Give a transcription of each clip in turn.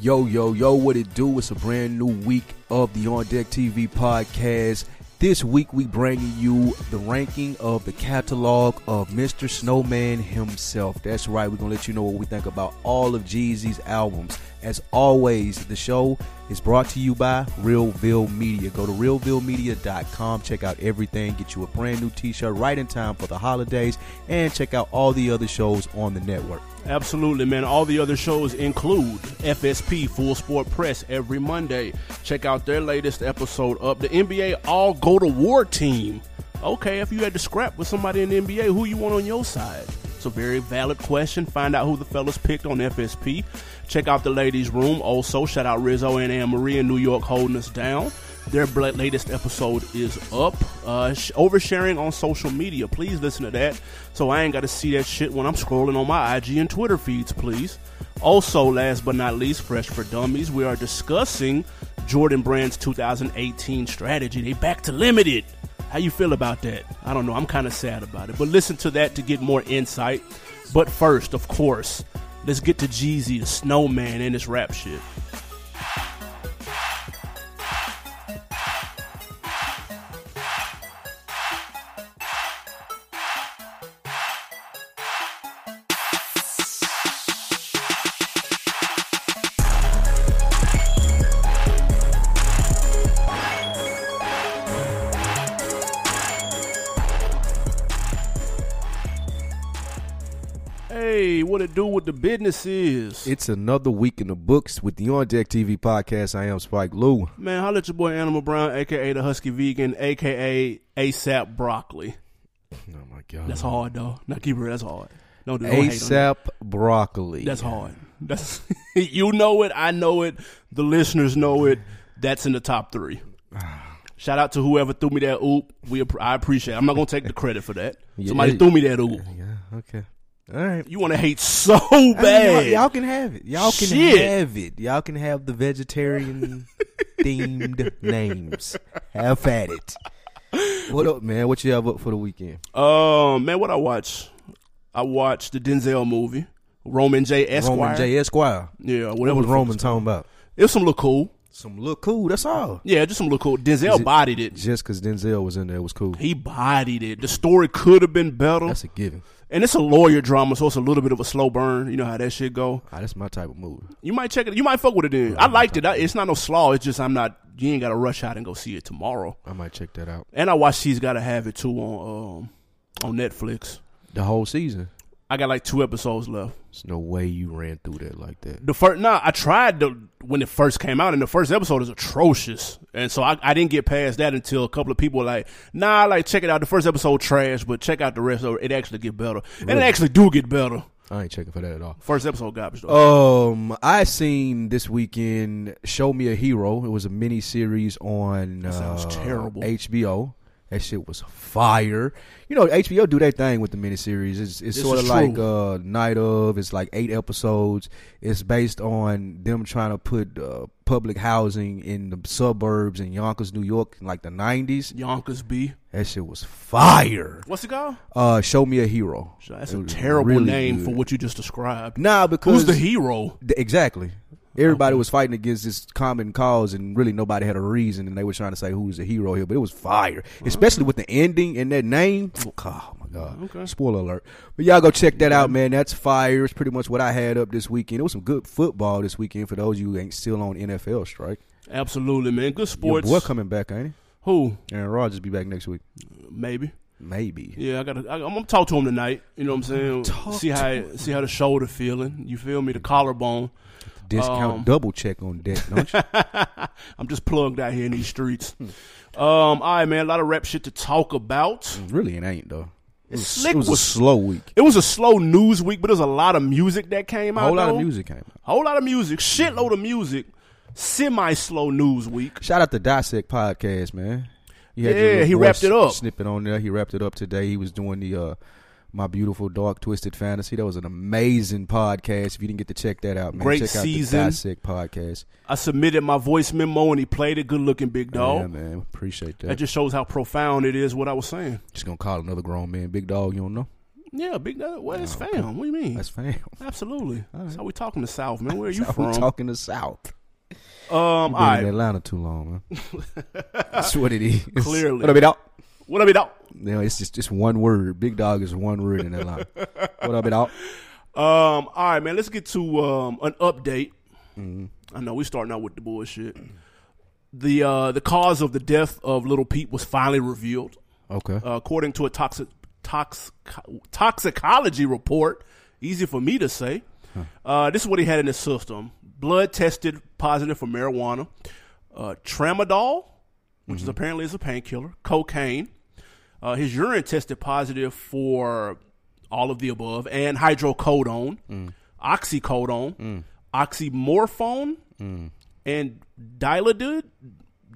Yo, yo, yo, what it do? It's a brand new week of the On Deck TV podcast. This week we bringing you the ranking of the catalog of Mr. Snowman himself. That's right, we're gonna let you know what we think about all of Jeezy's albums. As always, the show is brought to you by Realville Media. Go to realvillemedia.com, check out everything, get you a brand new t-shirt right in time for the holidays, and check out all the other shows on the network. Absolutely, man. All the other shows include FSP Full Sport Press every Monday. Check out their latest episode up. The NBA All Go to War team. Okay, if you had to scrap with somebody in the NBA, who you want on your side? It's a very valid question. Find out who the fellas picked on FSP. Check out the ladies' room. Also, shout out Rizzo and Anne Marie in New York holding us down. Their latest episode is up. Uh, oversharing on social media. Please listen to that. So I ain't got to see that shit when I'm scrolling on my IG and Twitter feeds, please. Also, last but not least, Fresh for Dummies, we are discussing Jordan Brand's 2018 strategy. They back to limited. How you feel about that? I don't know. I'm kind of sad about it. But listen to that to get more insight. But first, of course, let's get to Jeezy, the snowman, and his rap shit. What it do with the business is? It's another week in the books with the On Deck TV podcast. I am Spike Lou. Man, holla at your boy Animal Brown, aka the Husky Vegan, aka ASAP Broccoli. Oh my god, That's hard though. Not keep it. That's hard. No, on ASAP broccoli. That's hard. That's you know it. I know it. The listeners know it. That's in the top three. Shout out to whoever threw me that oop. We I appreciate. it. I'm not gonna take the credit for that. Yeah. Somebody threw me that oop. Yeah, okay. All right. You want to hate so bad. y'all, y'all can have it. Y'all can Shit. have it. Y'all can have the vegetarian themed names. Have at it. What up, man? What you have up for the weekend? Um, man, what I watch? I watched the Denzel movie, Roman J. Esquire. Roman J. Esquire. Yeah, What was Roman talking about? It was some look cool. Some look cool. That's all. Yeah, just some look cool. Denzel it- bodied it. Just because Denzel was in there was cool. He bodied it. The story could have been better, That's a given. And it's a lawyer drama, so it's a little bit of a slow burn. You know how that shit go. Ah, that's my type of movie. You might check it. You might fuck with it. Then I liked it. I, it's not no slaw. It's just I'm not. You ain't got to rush out and go see it tomorrow. I might check that out. And I watched She's Got to Have It too on um on Netflix. The whole season. I got like two episodes left. There's no way you ran through that like that. The first, nah, I tried the when it first came out, and the first episode is atrocious, and so I, I didn't get past that until a couple of people were like, nah, like check it out. The first episode trash, but check out the rest of it. It actually get better, and it actually do get better. I ain't checking for that at all. First episode garbage though. Um, I seen this weekend "Show Me a Hero." It was a mini series on That sounds uh, terrible. HBO. That shit was fire. You know, HBO do their thing with the miniseries. It's, it's This sort of like uh, Night of. It's like eight episodes. It's based on them trying to put uh, public housing in the suburbs in Yonkers, New York, in like the nineties. Yonkers B. That shit was fire. What's it called? Uh, Show Me a Hero. That's It a terrible really name good. for what you just described. Nah, because Who's the hero? Exactly. Everybody was fighting against this common cause, and really nobody had a reason, and they were trying to say who's the hero here. But it was fire, uh-huh. especially with the ending and that name. Oh my god! Okay. Spoiler alert! But y'all go check that out, man. That's fire. It's pretty much what I had up this weekend. It was some good football this weekend for those of you who ain't still on NFL strike. Absolutely, man. Good Your sports. boy coming back, ain't he? Who? Aaron Rodgers be back next week, Maybe. maybe. Yeah, I gotta. I, I'm gonna talk to him tonight. You know what I'm saying? Talk see how to see how the shoulder feeling. You feel me? The collarbone. Discount Um, double check on deck, don't you? I'm just plugged out here in these streets. um, all right, man. A lot of rap shit to talk about. really, it ain't though. It was, Slick it was, was- a slow week. It was a slow news week, but there's a lot of music that came A out. whole lot of music came out. A whole lot of music. Shitload of music. Semi slow news week. Shout out to Dissect Podcast, man. Yeah, he wrapped it up. Snippet on there. He wrapped it up today. He was doing the uh my beautiful dark twisted fantasy. That was an amazing podcast. If you didn't get to check that out, man, Great check out season. the Dissect Podcast. I submitted my voice memo and he played it. Good looking big dog. Yeah, man, appreciate that. That just shows how profound it is. What I was saying. Just gonna call another grown man, big dog. You don't know. Yeah, big. Dog. What is fam? What do you mean? That's fam. Absolutely. That's how we talking the South, man. Where are you from? talking to South. um, all Been in right. Atlanta too long, man. That's what it is. Clearly. What up, dog? What up, it? You know, it's just just one word. Big dog is one word in that line. what up, it dog? Um, all right, man. Let's get to um an update. Mm-hmm. I know we starting out with the bullshit. The uh the cause of the death of Lil Peep was finally revealed. Okay. Uh, according to a toxic tox, toxicology report, easy for me to say. Uh, this is what he had in his system: blood tested positive for marijuana, uh, tramadol, which is apparently is a painkiller, cocaine. Uh, his urine tested positive for all of the above, and hydrocodone, oxycodone, oxymorphone, and dilidid.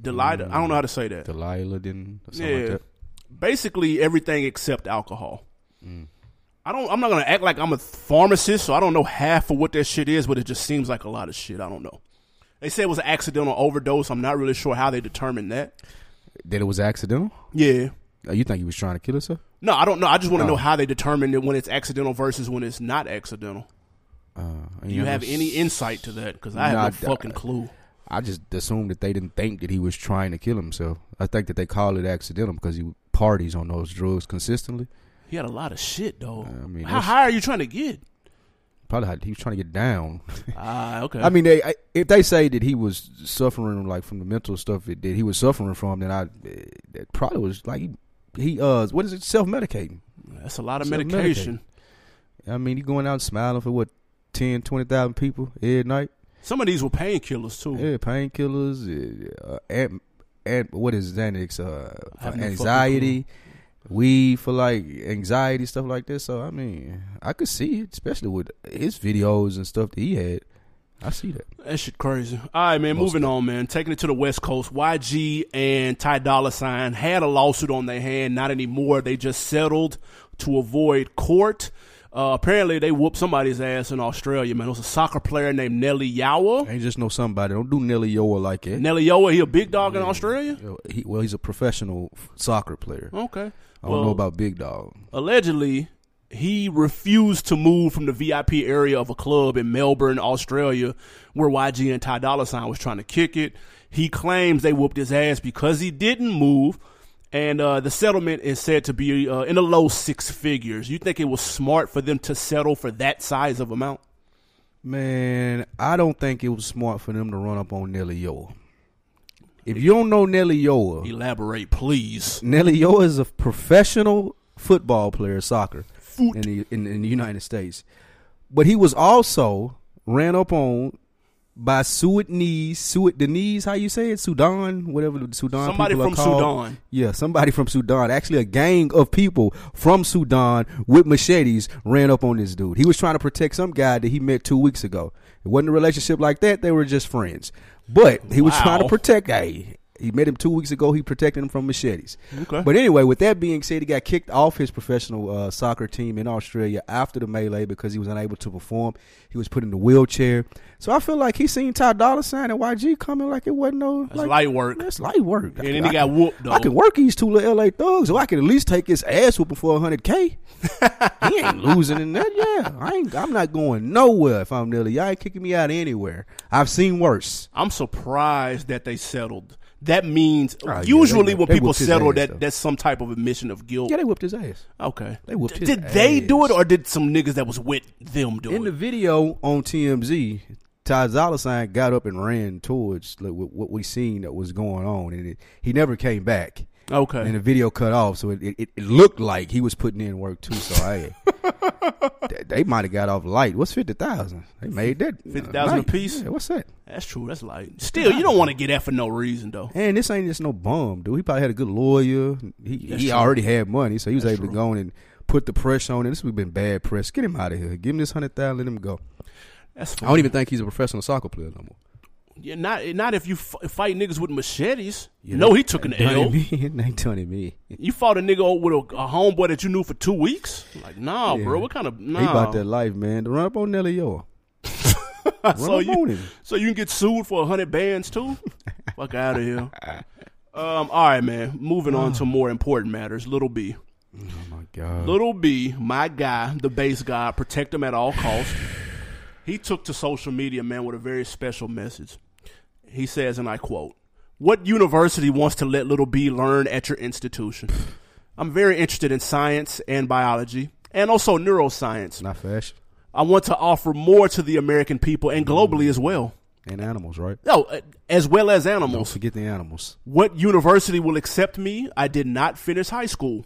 Dilida, I don't know how to say that Delilah didn't. yeah, like that. basically everything except alcohol. I don't. I'm not gonna act like I'm a pharmacist, so I don't know half of what that shit is, but it just seems like a lot of shit. I don't know. They said it was an accidental overdose. I'm not really sure how they determined that. That it was accidental. Yeah. Uh, you think he was trying to kill himself? No, I don't know. I just want to Oh. know how they determined it when it's accidental versus when it's not accidental. Uh, Do you have any insight to that? Because I have Nah, no I- fucking clue. I just assumed that they didn't think that he was trying to kill himself. I think that they call it accidental because he parties on those drugs consistently. He had a lot of shit though. I mean, how high are you trying to get? Probably he was trying to get down. Ah, okay. I mean, they, I, if they say that he was suffering like from the mental stuff that, that he was suffering from, then I that probably was like he, he uh what is it self medicating. that's a lot of medication. I mean, he going out smiling for what 10, 20,000 people every night. Some of these were painkillers too. Yeah, painkillers, uh, and and what is Xanax? Uh, for anxiety, weed for like anxiety stuff like this. So I mean, I could see it, especially with his videos and stuff that he had. I see that. That shit crazy. All right, man. Most moving on, man. Taking it to the West Coast. YG and Ty Dolla Sign had a lawsuit on their hand. Not anymore. They just settled to avoid court. Uh, apparently, they whooped somebody's ass in Australia, man. It was a soccer player named Nelly Yoa. Ain't just know somebody. Don't do Nelly Yoa like that. Nelly Yoa, he a big dog in Australia. Yo, He, well, he's a professional soccer player. Okay. I don't know about Big Dog. allegedly he refused to move from the VIP area of a club in Melbourne, Australia, where YG and Ty Dolla Sign was trying to kick it. He claims they whooped his ass because he didn't move, and uh, the settlement is said to be uh, in the low six figures. You think it was smart for them to settle for that size of amount? Man, I don't think it was smart for them to run up on Nelly Yoa. If you don't know Nelly Yoa, Elaborate, please. Nelly Yoa is a professional football player, soccer. In the in, in the United States. But he was also ran up on by Sudanese, Sudanese, how you say it, Sudan, whatever the Sudan. Somebody from. Sudan. Yeah, somebody from Sudan. Actually, a gang of people from Sudan with machetes ran up on this dude. He was trying to protect some guy that he met two weeks ago. It wasn't a relationship like that. They were just friends. But he was Wow. trying to protect. Hey, he met him two weeks ago. He protected him from machetes. Okay. But anyway, with that being said, he got kicked off his professional uh, soccer team in Australia after the melee because he was unable to perform. He was put in the wheelchair. So I feel like he seen Ty Dolla Sign and YG coming like it wasn't no That's like, light work. That's light work. And then he got whooped, though. I can work these two little LA thugs, so I can at least take his ass whooping for hundred k. he ain't losing in that. Yeah, I ain't. I'm not going nowhere if I'm Nelly. Y'all ain't kicking me out anywhere. I've seen worse. I'm surprised that they settled. That means Oh, yeah, usually they- when they people settle, ass, that though. that's some type of admission of guilt. Yeah, they whipped his ass. Okay. They his ass. Did they do it, or did some niggas that was with them do In the video on TMZ, Ty Dolla Sign got up and ran towards like, what what we seen that was going on, and it, he never came back. Okay. And the video cut off, so it, it, it looked like he was putting in work too. So I, they, they might have got off light. What's fifty thousand? They made that uh, 50,000 light. apiece? Yeah, what's that? That's true. That's light. Still, you don't want to get that for no reason, though. And this ain't just no bum, dude. He probably had a good lawyer. He That's he true. already had money, so he was That's able true. to go and put the pressure on. it. this would have been bad press. Get him out of here. Give him this hundred thousand. Let him go. That's I don't even think he's a professional soccer player no more. Yeah, not not if you f- fight niggas with machetes. You no, know, he took an L. me. Ain't done me. You fought a nigga with a, a homeboy that you knew for two weeks. Like, nah, Yeah. bro. What kind of nah? He about that life, man. To run up on Nelly Yoa. Run so up you on him. so you can get sued for a hundred bands too. Fuck out of here. Um. All right, man. Moving on to more important matters. Little B. Oh my god. Little B, my guy, the base guy, protect him at all costs. He took to social media, man, with a very special message. He says, and I quote, What university wants to let little B learn at your institution? I'm very interested in science and biology and also neuroscience. Not fashion. I want to offer more to the American people and globally as well. And animals, right? No, uh, as well as animals. Don't forget the animals. What university will accept me? I did not finish high school.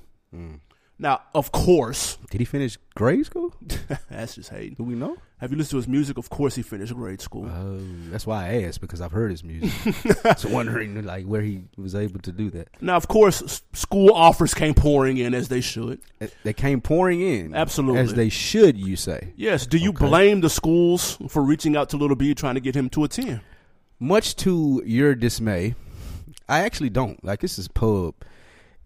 Now, of course, Did he finish grade school? that's just hating. Do we know? Have you listened to his music? Of course, he finished grade school. Oh, that's why I asked because I've heard his music. so wondering like where he was able to do that. now, of course, s- school offers came pouring in as they should. Uh, they came pouring in, Absolutely. as they should. You say, Yes. Do you Okay. blame the schools for reaching out to Little B trying to get him to attend? much to your dismay, I actually don't. Like this is pub.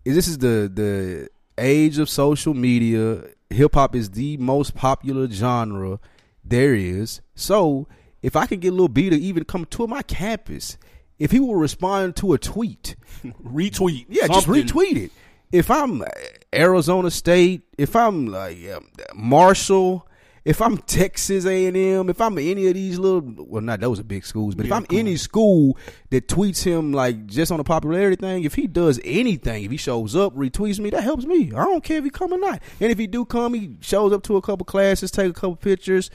This is the the age of social media. Hip hop is the most popular genre there is. So if I can get Lil B to even come to my campus, if he will respond to a tweet, Retweet. yeah, just retweet it. If I'm uh, Arizona State, if I'm like um, Marshall, if I'm Texas A and M, if I'm any of these little, well, not those are big schools, but Yeah, if I'm come any school that tweets him like just on a popularity thing, if he does anything, if he shows up, retweets me, that helps me. I don't care if he come or not. And if he do come, he shows up to a couple classes, take a couple pictures.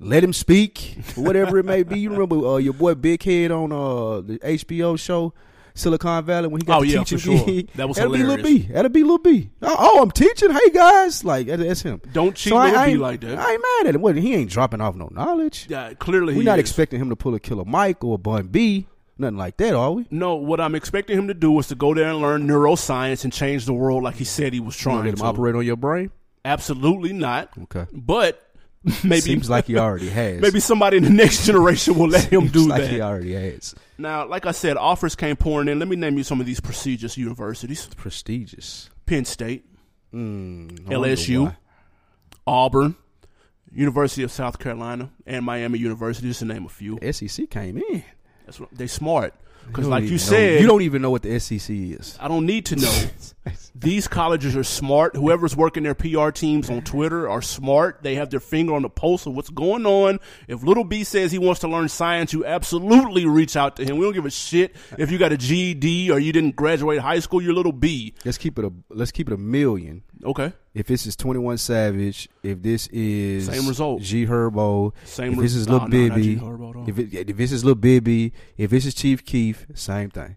Let him speak, whatever it may be. You remember uh, your boy Big Head on uh, the HBO show Silicon Valley when he got Oh, yeah, teaching sure. gig? That was That'll be Lil. B. That'll be Lil B. Oh, oh, I'm teaching. Hey guys, like that's him. Don't cheat So Lil B like that. I ain't mad at him. What, he ain't dropping off no knowledge. Yeah, clearly We're not is. expecting him to pull a Killer Mike or a Bun B. Nothing like that, are we? No, what I'm expecting him to do is to go there and learn neuroscience and change the world like he said he was You trying him to. operate on your brain? Absolutely not. Okay. But maybe Seems like he already has. maybe somebody in the next generation will let him Seems do like that. he already has. Now, like I said, offers came pouring in. Let me name you some of these prestigious universities: Prestigious. Penn State, Mm, LSU. Auburn, University of South Carolina, and Miami University, just to name a few. SEC came in. That's what, they smart because, like you know- said, you don't even know what the SEC is. I don't need to know. These colleges are smart. Whoever's working their PR teams on Twitter are smart. They have their finger on the pulse of what's going on. If Little B says he wants to learn science, you absolutely reach out to him. We don't give a shit if you got a GED or you didn't graduate high school. You're Little B. Let's keep it a let's keep it a million. Okay. If this is Twenty One Savage, if this is Same result. G Herbo, Same if this is Lil nah, Bibby, if it, if this is Lil Bibby, if this is Chief Keef, same thing.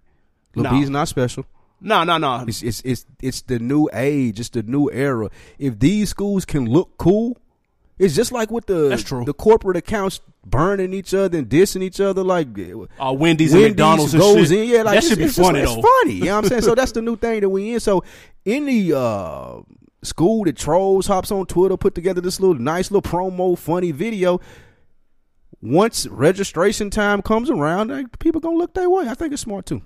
Lil Nah. B's not special. No, no, no. It's it's it's it's the new age. It's the new era. If these schools can look cool, it's just like with the the corporate accounts burning each other and dissing each other. Like Uh, Wendy's, and Wendy's McDonald's and goes shit. in, yeah, like that should be it's just- funny it's though. funny, you know what I'm saying? so that's the new thing that we in. So any uh school that trolls hops on Twitter, put together this little nice little promo, funny video. Once registration time comes around, like, people gonna look their way. I think it's smart too.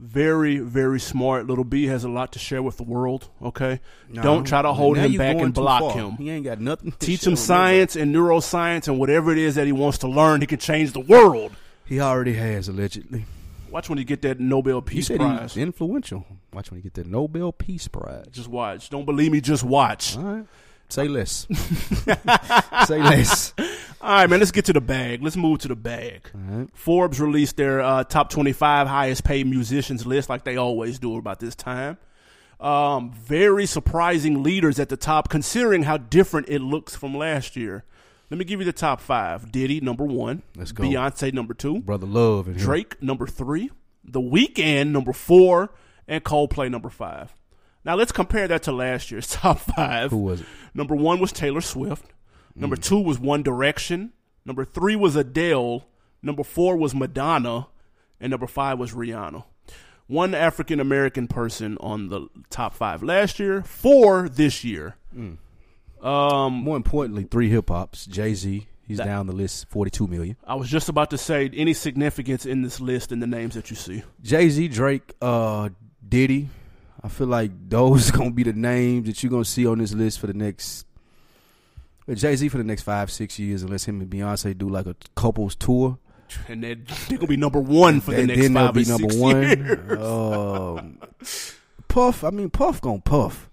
Very, very smart. Little B has a lot to share with the world. Okay, don't try to hold him back and block him. He ain't got nothing. to Teach him science and neuroscience and whatever it is that he wants to learn. He can change the world. He already has allegedly. Watch when you get that Nobel Peace Prize. he's influential. Watch when you get that Nobel Peace Prize. Just watch. Don't believe me. Just watch. Right. Say less. Say less. All right, man. Let's get to the bag. Let's move to the bag. Right. Forbes released their uh, top 25 highest paid musicians list, like they always do about this time. Um, very surprising leaders at the top, considering how different it looks from last year. Let me give you the top five: Diddy number one, Let's go. Beyonce number two, Brother Love and him. Drake number three, The Weeknd number four, and Coldplay number five. Now let's compare that to last year's top five. Who was it? Number one was Taylor Swift. Number two was One Direction. Number three was Adele. Number four was Madonna. And number five was Rihanna. One African American person on the top five last year, four this year. Um, More importantly, three hip hops. Jay Z. He's That- down the list, forty-two million. I was just about to say any significance in this list and the names that you see. Jay Z, Drake, uh, Diddy. I feel like those gonna be the names that you're gonna see on this list for the next. Jay Z for the next five, six years, unless him and Beyonce do like a couples tour. And they're, they're going to be number one for the next five be or number six one. years. Um, Puff, I mean Puff gonna puff.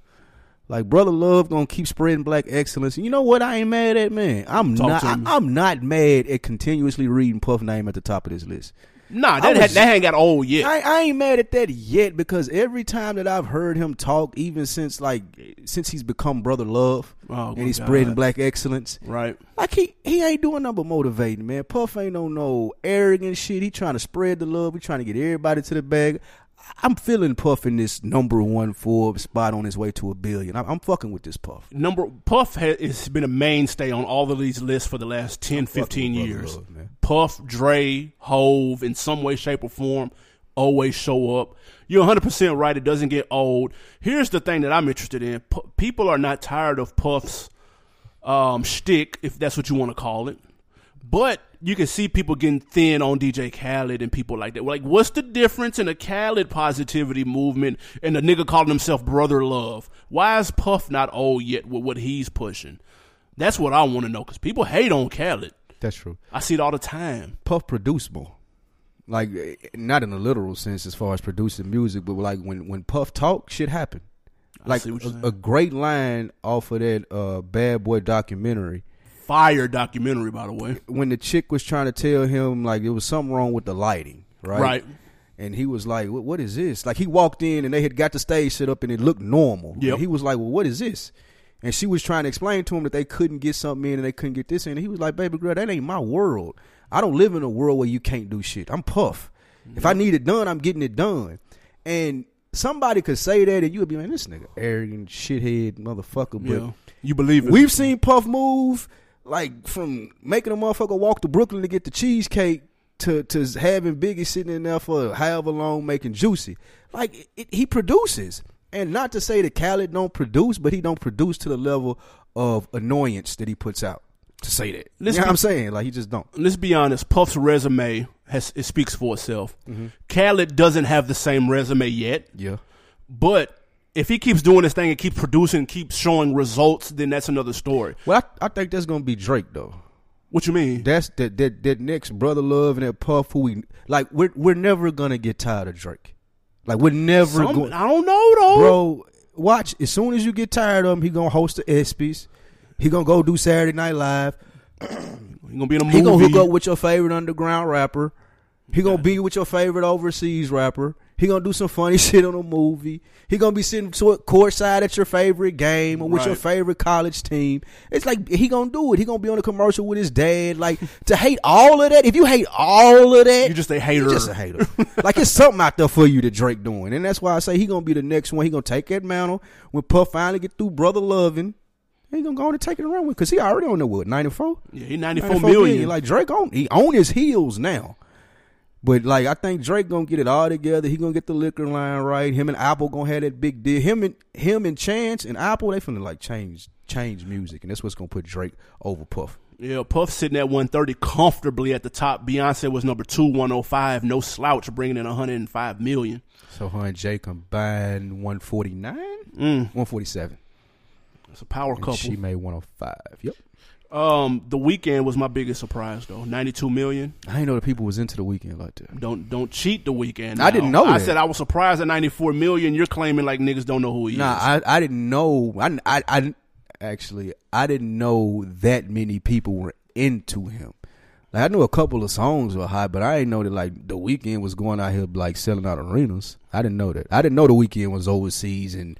Like brother love gonna keep spreading black excellence. And You know what? I ain't mad at man. I'm Talk not. I. I'm not mad at continuously reading Puff name at the top of this list. Nah, that, was- that ain't got old yet. I, I ain't mad at that yet because every time that I've heard him talk, even since like since he's become brother love Oh, and he's God. spreading black excellence, right. like he he ain't doing nothing but motivating, man. Puff ain't on no arrogant shit. He trying to spread the love. He trying to get everybody to the bag. I'm feeling Puff in this number one Forbes spot on his way to a billion. I'm, I'm fucking with this Puff. Number Puff ha- has been a mainstay on all of these lists for the last 10, 15 fucking with Brother years. Love. Puff, Dre, Hove, in some way, shape, or form, always show up. You're 100% right. It doesn't get old. Here's the thing that I'm interested in. Pu- people are not tired of Puff's um, shtick, if that's what you want to call it. But you can see people getting thin on DJ Khaled and people like that. Like, what's the difference in a Khaled positivity movement and a nigga calling himself Brother Love? Why is Puff not old yet with what he's pushing? That's what I want to know because people hate on Khaled. That's true. I see it all the time. Puff produce more. Like eh, not in a literal sense as far as producing music, but like when when Puff talk, shit happen. Like see what you're saying. a, a great line off of that uh, Bad Boy documentary Fire documentary, by the way. when the chick was trying to tell him like it was something wrong with the lighting, right? Right. And he was like, what, "What is this?" Like he walked in and they had got the stage set up and it looked normal. Yeah. He was like, "Well, what is this?" And she was trying to explain to him that they couldn't get something in and they couldn't get this in. And he was like, "Baby girl, that ain't my world. I don't live in a world where you can't do shit. I'm Puff. If I need it done, I'm getting it done." And somebody could say that and you would be like, "This nigga arrogant shithead motherfucker." But Yeah. You believe it. We've seen Puff move like from making a motherfucker walk to Brooklyn to get the cheesecake to to having Biggie sitting in there for however long making Juicy. Like it, he produces, and not to say that Khaled don't produce, but he don't produce to the level of annoyance that he puts out. To say that, Let's you know be- what I'm saying? Like he just don't. let's be honest, Puff's resume has it speaks for itself. Mm-hmm. Khaled doesn't have the same resume yet, Yeah, but if he keeps doing this thing and keeps producing, keeps showing results, then that's another story. well, I, I think that's gonna be Drake though. What you mean? That's that that that next brother love and that Puff who we like. We're we're never gonna get tired of Drake. Like we're never Some- going. I don't know though. bro. Watch as soon as you get tired of him, he gonna host the ESPYS. He gonna go do Saturday Night Live. He gonna be in a movie. He gonna hook up with your favorite underground rapper. He gonna be with your favorite overseas rapper. He gonna do some funny shit on a movie. He gonna be sitting courtside at your favorite game or with your favorite college team. It's like he gonna do it. He gonna be on a commercial with his dad. Like to hate all of that. If you hate all of that, You just a hater. just a hater. like it's something out there for you to Drake doing, and that's why I say he gonna be the next one. He gonna take that mantle when Puff finally get through brother loving. He gonna go on and take it around with because he already on the what ninety four. yeah, he 94 million. Like Drake on he on his heels now. But like I think Drake gonna get it all together. He gonna get the liquor line right. Him and Apple gonna have that big deal. Him and him and Chance and Apple they finna like change change music, and that's what's gonna put Drake over Puff. Yeah, Puff sitting at 130 comfortably at the top. Beyonce was number two, 105. No slouch, bringing in 105 million. So her and Jay combined one forty nine, Mm, one forty seven. it's a power couple. She made one hundred five. Yep. Um, the Weeknd was my biggest surprise though. 92 million. I didn't know the people was into the Weeknd like that. Don't don't cheat the Weeknd. I didn't know I that. said I was surprised at 94 million. You're claiming like niggas don't know who he Nah, is. Nah, I I didn't know. I, I I actually I didn't know that many people were into him. Like I knew a couple of songs were hot, but I didn't know that like the Weeknd was going out here like selling out arenas. I didn't know that. I didn't know the Weeknd was overseas and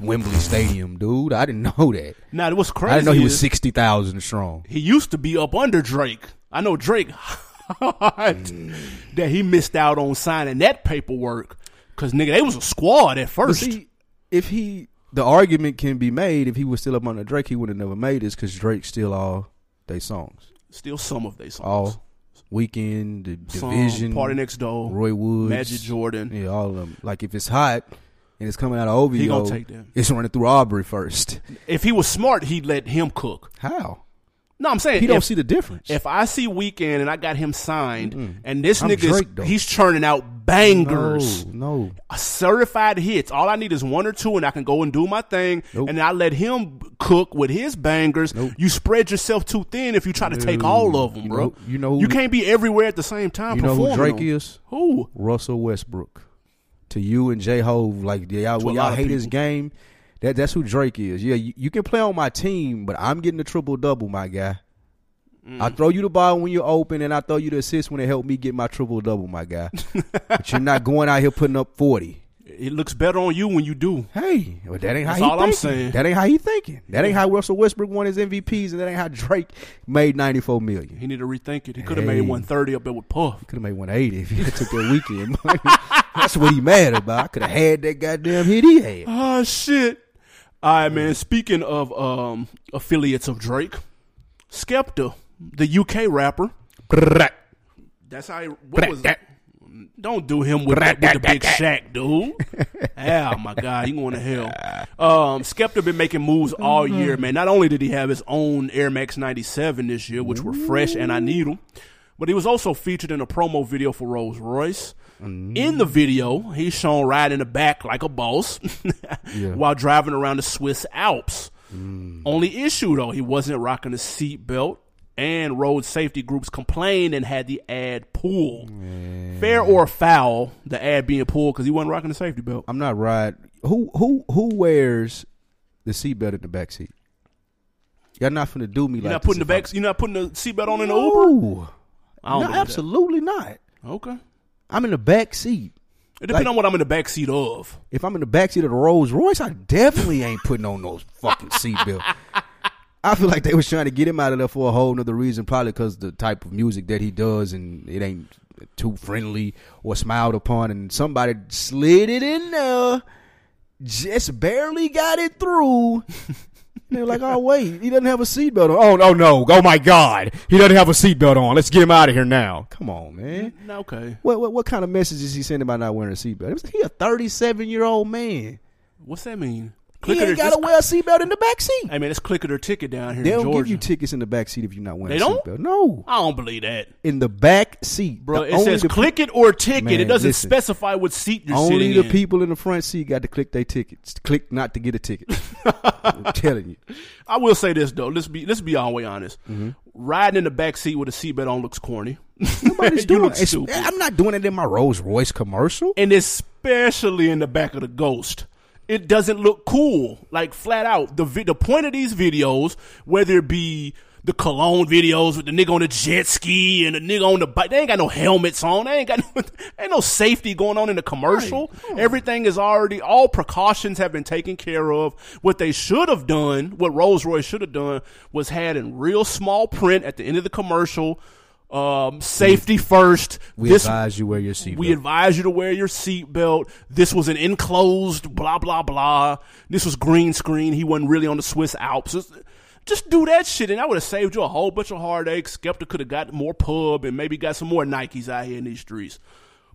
Wembley Stadium, dude. I didn't know that. Now what's crazy? I didn't know he was sixty thousand strong. He used to be up under Drake. I know Drake Mm. that he missed out on signing that paperwork because nigga they was a squad at first. see, if he, the argument can be made if he was still up under Drake, he would have never made this because Drake still all they songs. Still some of they songs. all Weeknd, the Some, division, Party Next Door, Roy Woods, Majid Jordan. yeah, all of them. Like if it's hot and it's coming out of OVO, He gonna take them. it's running through Aubrey first. If he was smart, he'd let him cook. How No, I'm saying he don't if, see the difference? if I see Weeknd and I got him signed, and this I'm Drake, though. he's churning out bangers. no, no, certified hits. All I need is one or two, and I can go and do my thing. Nope. And I let him cook with his bangers. Nope. You spread yourself too thin if you try to take all of them, bro. You know- you know who- you can't be everywhere at the same time. you know who Drake them. is? Who? Russell Westbrook. To you and J Hove, like y'all, To when a lot y'all hate his game. That that's who Drake is. Yeah, you, you can play on my team, but I'm getting the triple double, my guy. I mm. throw you the ball when you're open, and I throw you the assist when it helped me get my triple double, my guy. but you're not going out here putting up forty. It looks better on you when you do. Hey, well, that ain't how That's he all I'm saying. That ain't how he thinking. That ain't how Russell Westbrook won his MVPs, and that ain't how Drake made 94 million. He need to rethink it. He could have Hey. made 130 up there with Puff. Could have made 180 if he had took that Weeknd money. That's what he mad about. I could have had that goddamn hit he had. Oh shit! All right, man. Speaking of um, affiliates of Drake, Skepta, the UK rapper. That's how. He, what was it? Don't do him with, the- with the big Shaq, dude. oh my god, he going to hell. Um, Skepta been making moves all mm-hmm. year, man. Not only did he have his own Air Max 97 this year, which were fresh and I need them, but he was also featured in a promo video for Rolls Royce. Mm-hmm. In the video, he's shown riding in the back like a boss while driving around the Swiss Alps. Mm. Only issue though, he wasn't rocking a seatbelt, and road safety groups complained and had the ad pulled. Fair or foul, the ad being pulled because he wasn't rocking the safety belt. I'm not right. Who who who wears the seatbelt in the back seat? Y'all not finna do me You're like not putting the back. You're not putting the seatbelt on in the Uber. No, I believe that. absolutely not. Okay. I'm in the back seat. It depends Like- on what I'm in the back seat of. If I'm in the back seat of the Rolls Royce, I definitely ain't putting on those fucking seatbelt. I feel like they was trying to get him out of there for a whole nother reason, probably because the type of music that he does and it ain't too friendly or smiled upon, and somebody slid it in there, just barely got it through. They're like, "Oh wait, he doesn't have a seatbelt on." Oh no, no! Oh my God, he doesn't have a seatbelt on. Let's get him out of here now. Come on, man. Mm, okay. What, what what kind of message is he sending by not wearing a seatbelt? He a thirty seven year old man. What's that mean? He ain't got to wear a seatbelt in the back seat. Hey man, it's click it or ticket down here They in don't Georgia. give you tickets in the back seat if you're not wearing They a don't? seatbelt. No, I don't believe that, in the back seat, bro. The It says click it or ticket. Man, it doesn't listen. specify what seat you're in. Only sitting the in. people in the front seat got to click their tickets. Click not to get a ticket. I'm telling you. I will say this though. Let's be let's be all the way honest. Mm-hmm. Riding in the back seat with a seatbelt on looks corny. Nobody's doing it. I'm not doing it in my Rolls Royce commercial. and especially in the back of the Ghost. It doesn't look cool, like flat out. The vi- the point of these videos, whether it be the cologne videos with the nigga on the jet ski and the nigga on the bike, they ain't got no helmets on. They ain't got no, ain't no safety going on in the commercial. Everything is already all precautions have been taken care of. What they should have done, what Rolls Royce should have done, was had in real small print at the end of the commercial. Um, safety first. We This- advise you wear your seatbelt. we advise you to wear your seatbelt. This was an enclosed blah blah blah. This was green screen. He wasn't really on the Swiss Alps. Just, just do that shit, and that would have saved you a whole bunch of heartaches. Skepta could have got more pub and maybe got some more Nikes out here in these streets.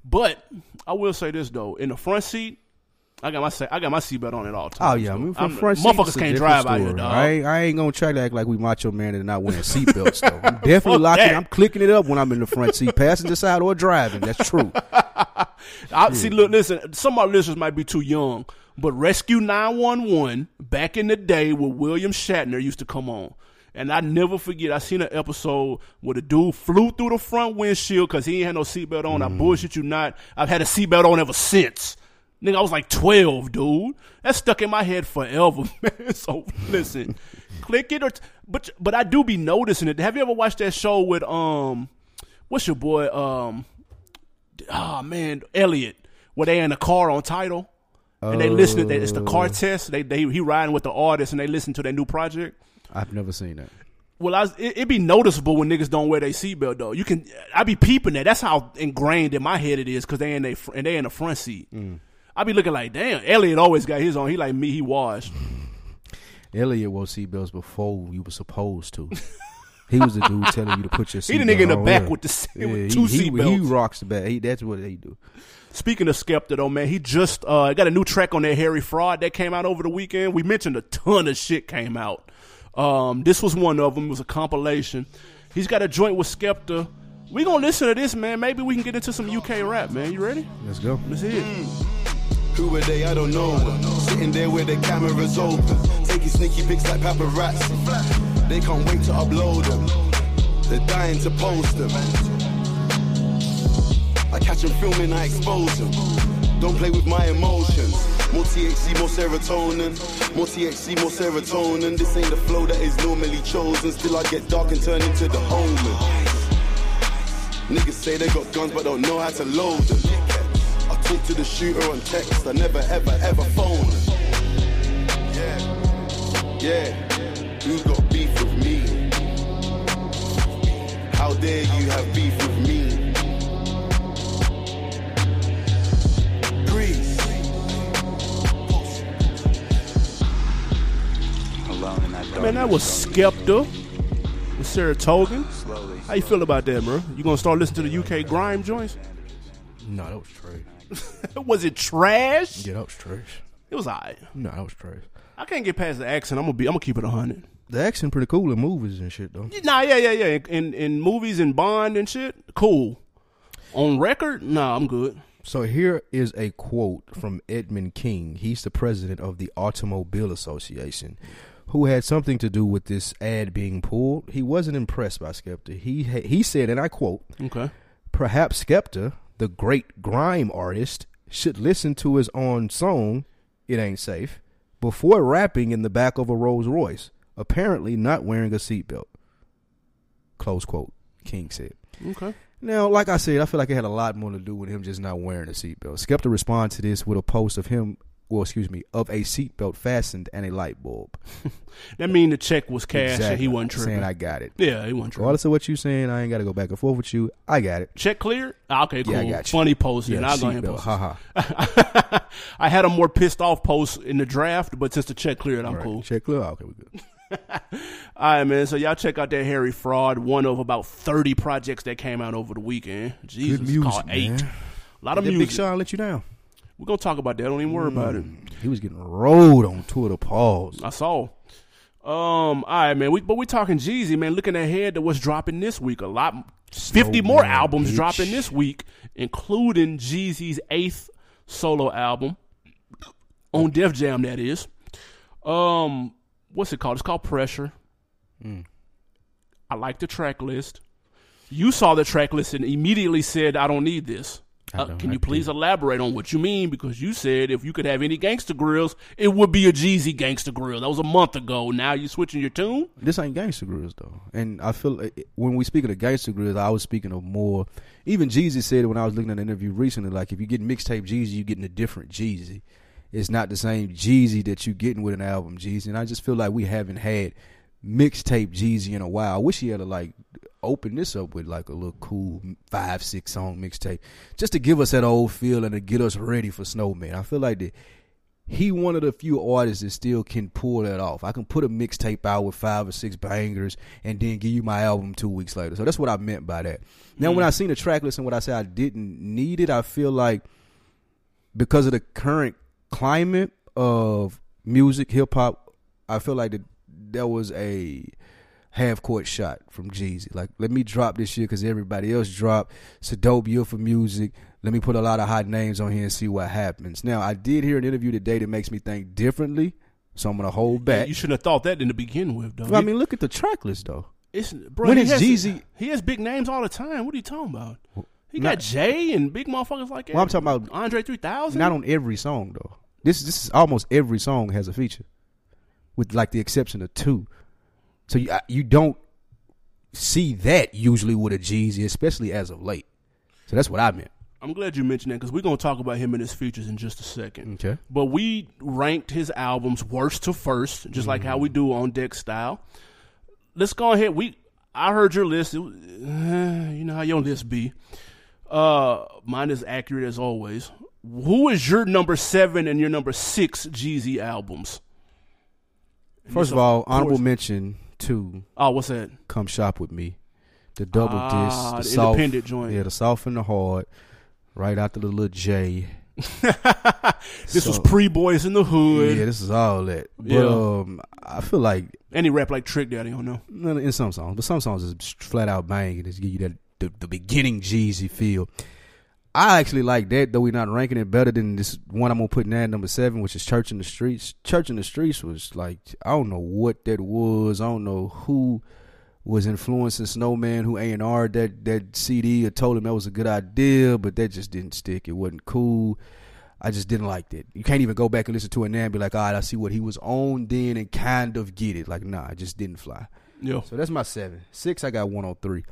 But I will say this though: in the front seat, I got my I got my seatbelt on at all times. Oh yeah, I mean, from I'm- front seats, motherfuckers can't drive out here, story. dog. I ain't, I ain't gonna try to act like we macho man and not wearing seatbelts though. I'm definitely locking. that. I'm clicking it up when I'm in the front seat, passenger side or driving. That's true. I see. Look, listen. Some of our listeners might be too young, but Rescue Nine One One back in the day where William Shatner used to come on, and I never forget. I seen an episode where the dude flew through the front windshield because he ain't had no seatbelt on. I mm. bullshit you not. I've had a seatbelt on ever since. Nigga, I was like twelve, dude. That stuck in my head forever, man. So listen, click it or, t- but but I do be noticing it. Have you ever watched that show with um, what's your boy um oh man, Elliot, where they in a car on title and they listen to that. It's the car test. They they he riding with the artist and they listen to their new project. I've never seen that. Well, I it, it be noticeable when niggas don't wear their seatbelt though. You can I be peeping that. That's how ingrained in my head it is because they in they and they in the front seat. I be looking like, damn, Elliot always got his on. He like me, he washed. Elliot wore seatbelts before you were supposed to. He was the dude telling you to put your seatbelt on. He the nigga in the back Yeah. with the s- Yeah, with two he, he, seatbelts. he rocks the back. He, that's what he do. Speaking of Skepta though, man, he just uh, got a new track on that Harry Fraud that came out over the weekend. We mentioned a ton of shit came out. Um, this was one of them. It was a compilation. He's got a joint with Skepta. We gonna listen to this, man. Maybe we can get into some UK rap, man. You ready? Let's go. Let's hear it. Who are they? I don't know. Sitting there with the cameras open, taking sneaky pics like paparazzi. They can't wait to upload them. They're dying to post them. I catch them filming, I expose them. Don't play with my emotions. More THC, more serotonin. More THC, more serotonin. This ain't the flow that is normally chosen. Still, I get dark and turn into the omen. Niggas say they got guns but don't know how to load them. I talk to the shooter on text. I never, ever, ever phone. Yeah, yeah. Who's got beef with me? How dare you have beef with me? Grease. that dark Man, that was Skepta with Saratoga. slowly. How you feel about that, bro? You gonna start listening to the UK grime joints? No, that was trash. was it trash? Yeah, that was trash. It was alright. No, that was trash. I can't get past the accent. I'm gonna be. I'm gonna keep it hundred. The accent pretty cool in movies and shit though. Nah, yeah, yeah, yeah. In in movies and Bond and shit, cool. On record, nah, I'm good. So here is a quote from Edmund King. He's the president of the Automobile Association, who had something to do with this ad being pulled. He wasn't impressed by Skepta. He he said, and I quote, Okay. "Perhaps Skepta, the great grime artist, should listen to his own song, It Ain't Safe, before rapping in the back of a Rolls Royce, apparently not wearing a seatbelt." Close quote. King said. Okay. Now, like I said, I feel like it had a lot more to do with him just not wearing a seatbelt. Skepta responded to this with a post of him, well, excuse me, of a seatbelt fastened and a light bulb. That mean the check was cash and he wasn't tripping. Saying I got it. yeah, he wasn't tripping. Regardless of what you saying, I ain't got to go back and forth with you. I got it. Check cleared? Ah, okay, cool. Yeah, I got you. Funny post. Yeah, I'll go ahead and post Ha ha. I had a more pissed off post in the draft, but since the check cleared, I'm right. cool. Check clear. Okay, we good. All right, man. So y'all check out that Harry Fraud, one of about 30 projects that came out over the weekend. Jesus, Good music, called eight. man. A lot of music. Big Sean let you down. We're gonna talk about that. Don't even worry about it. He was getting rolled on Twitter. Pause. I saw. Um, all right, man. We but we're talking Jeezy, man. Looking ahead to what's dropping this week. A lot, fifty more man, albums bitch. dropping this week, including Jeezy's eighth solo album on Def Jam. That is. Um, what's it called? It's called Pressure. Hmm. I like the track list. You saw the track list and immediately said, "I don't need this." Uh, can you please elaborate on what you mean? Because you said if you could have any gangster grills, it would be a Jeezy gangster grill. That was a month ago. Now you're switching your tune? This ain't gangster grills though, and I feel like when we speak of the gangster grills, I was speaking of more. Even Jeezy said it when I was looking at an interview recently. Like if you get mixtape Jeezy, you getting a different Jeezy. It's not the same Jeezy that you're getting with an album Jeezy, and I just feel like we haven't had mixtape Jeezy in a while. I wish he had a like open this up with like a little cool five six song mixtape, just to give us that old feel and to get us ready for Snowman. I feel like that he one of the few artists that still can pull that off. I can put a mixtape out with five or six bangers and then give you my album two weeks later. So that's what I meant by that. Now, when I mm. seen the track list and what I said I didn't need it, I feel like because of the current climate of music, hip hop, I feel like that there was a half court shot from Jeezy. Like, let me drop this shit because everybody else dropped. It's a dope year for music. Let me put a lot of hot names on here and see what happens. Now, I did hear an interview today that makes me think differently, so I'm gonna hold back. You shouldn't have thought that in the begin with, though. Well, I mean, look at the track list though. it's, bro, when he is Jeezy- He has big names all the time. What are you talking about? He not- got Jay and big motherfuckers like that. Well, I'm talking about Andre 3000. not on every song though. This this is almost every song has a feature, with like the exception of two. So you you don't see that usually with a Jeezy, especially as of late. So that's what I meant. I'm glad you mentioned that because we're gonna talk about him and his features in just a second. Okay. But we ranked his albums worst to first, just like how we do on Deck Style. Let's go ahead. We I heard your list. It uh, you know how your list be. Uh, mine is accurate as always. Who is your number seven and your number six Jeezy albums? First of all, honorable mention to Oh, what's that? "Come Shop with Me," the double Ah, disc, the soft, independent joint. yeah, the soft and the hard, right after the little J. This was pre Boys in the Hood. Yeah, this is all that. But Yeah. um, I feel like any rap like Trick Daddy. I don't know. In some songs, but some songs is flat out banging. Just give you that the, the beginning Jeezy feel. I actually like that, though we're not ranking it better than this one I'm gonna put in at number seven, which is Church in the Streets. Church in the Streets was like I don't know what that was. I don't know who was influencing Snowman, who A and R that that CD or told him that was a good idea, but that just didn't stick. It wasn't cool. I just didn't like that. You can't even go back and listen to it now and be like, all right, I see what he was on then and kind of get it. Like, nah, it just didn't fly. Yeah. So that's my seven. Six, I got 103.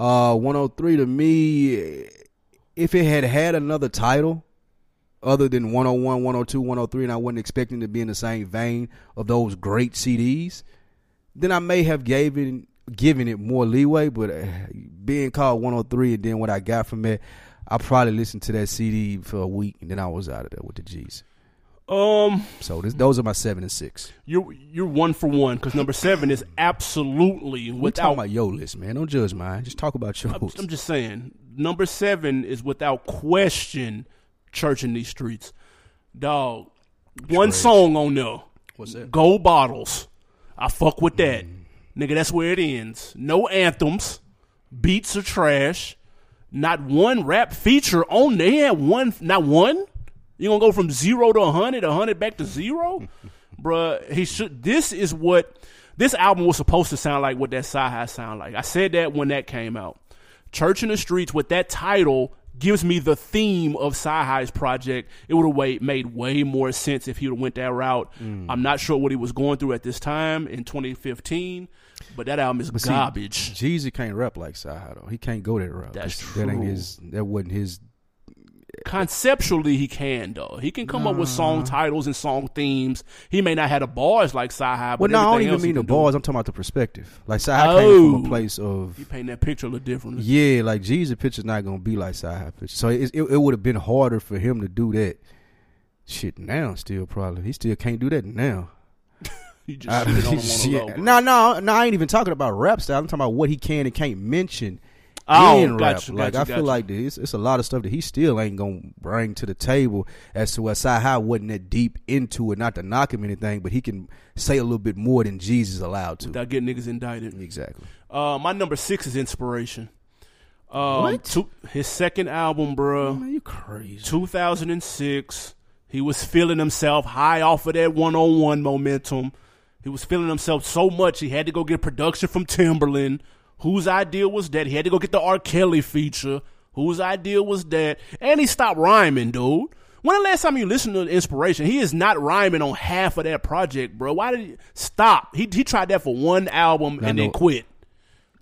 Uh, 103 to me, if it had had another title other than 101, 102, 103, and I wasn't expecting to be in the same vein of those great CDs, then I may have given given it more leeway. But uh, being called 103 and then what I got from it, I probably listened to that CD for a week and then I was out of there with the G's. Um, So this, those are my seven and six. you're you're one for one because number seven is absolutely We talking without. about yo list, man. Don't judge mine. Just talk about yours. I'm, I'm just saying, number seven is without question, "Church in These Streets." Dog, one Trash. song on there. What's that? Gold bottles. I fuck with that. Nigga, that's where it ends. No anthems. Beats are trash. Not one rap feature on there. Had one, not one. You gonna go from zero to a hundred, a hundred back to zero, bruh. He should. This is what this album was supposed to sound like. What that sci sound like. I said that when that came out. Church in the Streets with that title gives me the theme of Sci-Hi's project. It would have made way more sense if he would have went that route. Mm. I'm not sure what he was going through at this time in 2015, but that album is see, garbage. Jeezy can't rap like Saha though. He can't go that route. That's true. That ain't his. That wasn't his. Conceptually, he can though. He can come up with song titles and song themes. He may not have the bars like Well, but no, I don't even mean the do. bars. I'm talking about the perspective. Like Saha came from Oh. a place of. You paint that picture a little differently. Yeah, like Jeezy picture's not gonna be like Saha picture. So it, it, it would have been harder for him to do that. Shit, now still probably he still can't do that now. You just I- shitted on him on shit. low. No, no, no. I ain't even talking about rap style. I'm talking about what he can and can't mention Oh, in rap. gotcha, like gotcha, I feel gotcha. like this, it's a lot of stuff that he still ain't gonna bring to the table. As to where Sci wasn't that deep into it, not to knock him anything, but he can say a little bit more than Jeezy's allowed to. without getting niggas indicted. exactly. Uh, my number six is Inspiration. Um, What? two- his second album, bruh. Man, you crazy. 2006. He was feeling himself high off of that one on one momentum. He was feeling himself so much he had to go get production from Timbaland. Whose idea was that? He had to go get the R. Kelly feature. Whose idea was that? And he stopped rhyming, dude. When the last time you listened to Inspiration, he is not rhyming on half of that project, bro. Why did he stop? He he tried that for one album and then quit.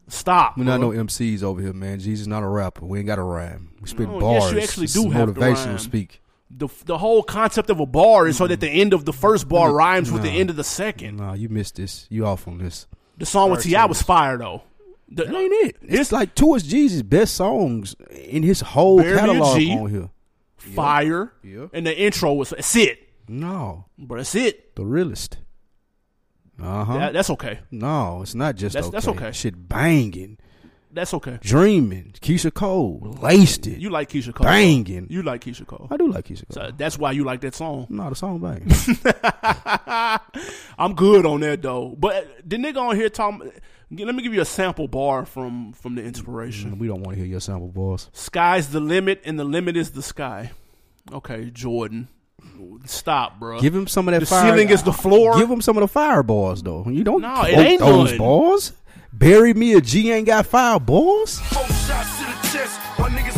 Stop. We're not no MCs over here, man. Jeezy's not a rapper. We ain't got a rhyme. We spit No, bars. yes, you actually do have to motivational rhyme. speak. the the whole concept of a bar is so that the mm-hmm. end of the first bar mm-hmm. rhymes with the end of the second. Nah, you missed this. You off on this. The song with T.I. was fire though. That ain't it. It's like two of Jeezy's best songs in his whole a catalog G. on here. fire, Yeah. and the intro was that's it, No, But That's it. the realest. Uh huh. That- that's okay. no, it's not just That's- okay. that's okay. Shit banging, That's okay. dreaming. Keyshia Cole laced it. You like Keyshia Cole? Banging. You like Keyshia Cole? I do like Keyshia Cole. So that's why you like that song. no, the song bang. I'm good on that though. But the nigga on here talking. Let me give you a sample bar from from the inspiration. we don't want to hear your sample, boss. Sky's the limit, and the limit is the sky. Okay, Jordan, stop, bro. Give him some of that The fire. ceiling is the floor? Give him some of the fireballs, though. You don't No, it ain't those none. balls. Bury me a G ain't got fireballs. Four shots to the chest, my niggas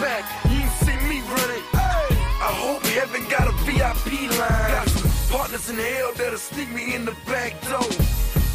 back? You ain't see me running. Hey. I hope heaven got a VIP line. Got some partners in hell that'll sneak me in the back door.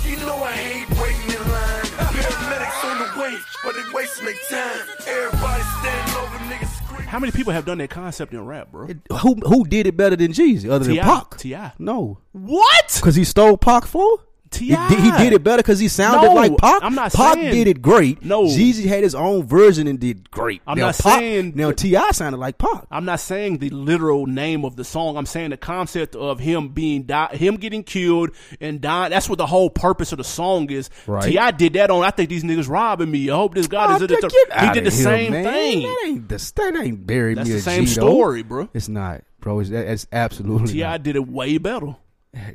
You know I hate waiting in line. Paramedics on the way, but they wasting their time. Everybody standing over niggas screaming. How many people have done that concept in rap, bro? Who who did it better than Jeezy other than T.I. Pac? T.I. No, What? because he stole Pac flow. He, T.I. did- he did it better because he sounded No, like Pac. I'm not Pac saying- did it great. No. Jeezy had his own version and did great. I'm now, not Pac, saying- now T.I. sounded like Pac. I'm not saying the literal name of the song. I'm saying the concept of him being di- him getting killed and dying. That's what the whole purpose of the song is. Right. T.I. did that on. I think these niggas robbing me. I hope this God Oh, is. get He did the here, same man. thing. That ain't the that ain't buried That's me the same G, story, bro. It's not, bro. It's, it's absolutely T.I. did it way better.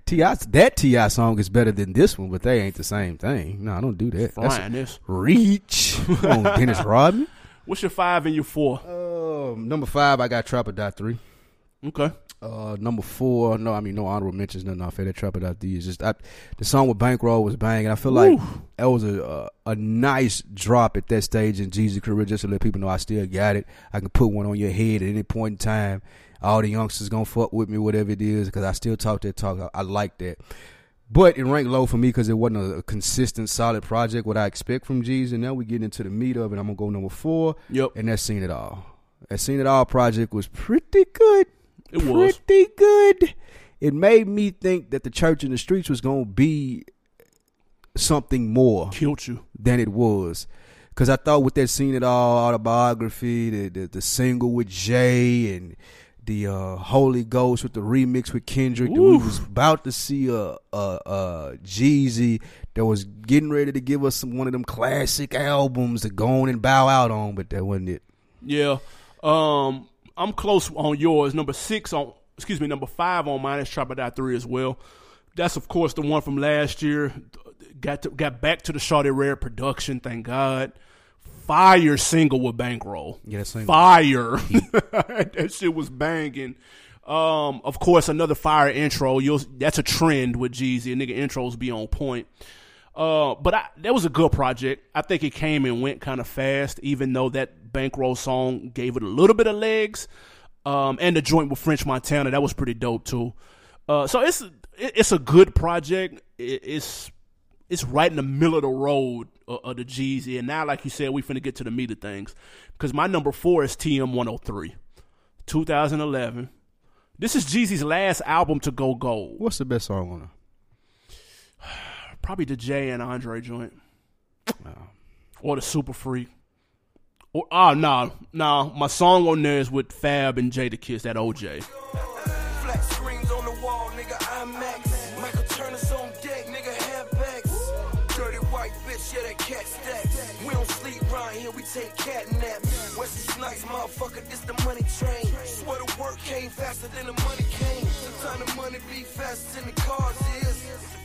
T.I. that T.I. song is better than this one, but they ain't the same thing. No, I don't do that. That's this. reach. On, Dennis Rodman. What's your five and your four? Um, number five, I got Trapper Dot Three. Okay. Uh, number four, no, I mean no honorable mentions, nothing off that trap it out these. Just I, the song with Bankroll was banging. I feel like that was a, a a nice drop at that stage in Jeezy career, just to let people know I still got it. I can put one on your head at any point in time. All the youngsters gonna fuck with me, whatever it is, because I still talk that talk. I, I like that. But it ranked low for me because it wasn't a, consistent, solid project. What I expect from Jeezy. And now we get into the meat of it. I'm gonna go number four. Yep. And that's seen it all. That seen it all project was pretty good. It was. pretty good. It made me think that the church in the streets was gonna be something more Killed you. than it was. Cause I thought with that seen it all autobiography, the the, the single with Jay and the uh, Holy Ghost with the remix with Kendrick, we was about to see a, a, a Jeezy that was getting ready to give us some one of them classic albums to go on and bow out on, but that wasn't it. Yeah. Um, I'm close on yours. Number six on, excuse me, number five on mine is It Out 3 as well. That's, of course, the one from last year. Got to, got back to the Shawty Redd production, thank God. Fire single with Bankroll. Yeah, single. Fire. that shit was banging. Um, of course, another fire intro. You'll that's a trend with Jeezy. Nigga intros be on point. Uh, but I, that was a good project. I think it came and went kind of fast, even though that bankroll song gave it a little bit of legs. Um, and the joint with French Montana that was pretty dope too. Uh, so it's it- it's a good project. It, it's it's right in the middle of the road of, of the Jeezy. And now, like you said, we finna get to the meat of things. Because my number four is TM 103, 2011. This is Jeezy's last album to go gold. What's the best song on it? Probably the Jay and Andre joint. Or the Super Freak. Or oh no, no, my song on there is with Fab and Jadakiss, that OJ. Take cat naps. Wesley Snipes, motherfucker, this the money train. Swear the work came faster than the money came. Sometimes the money be faster than the cars is.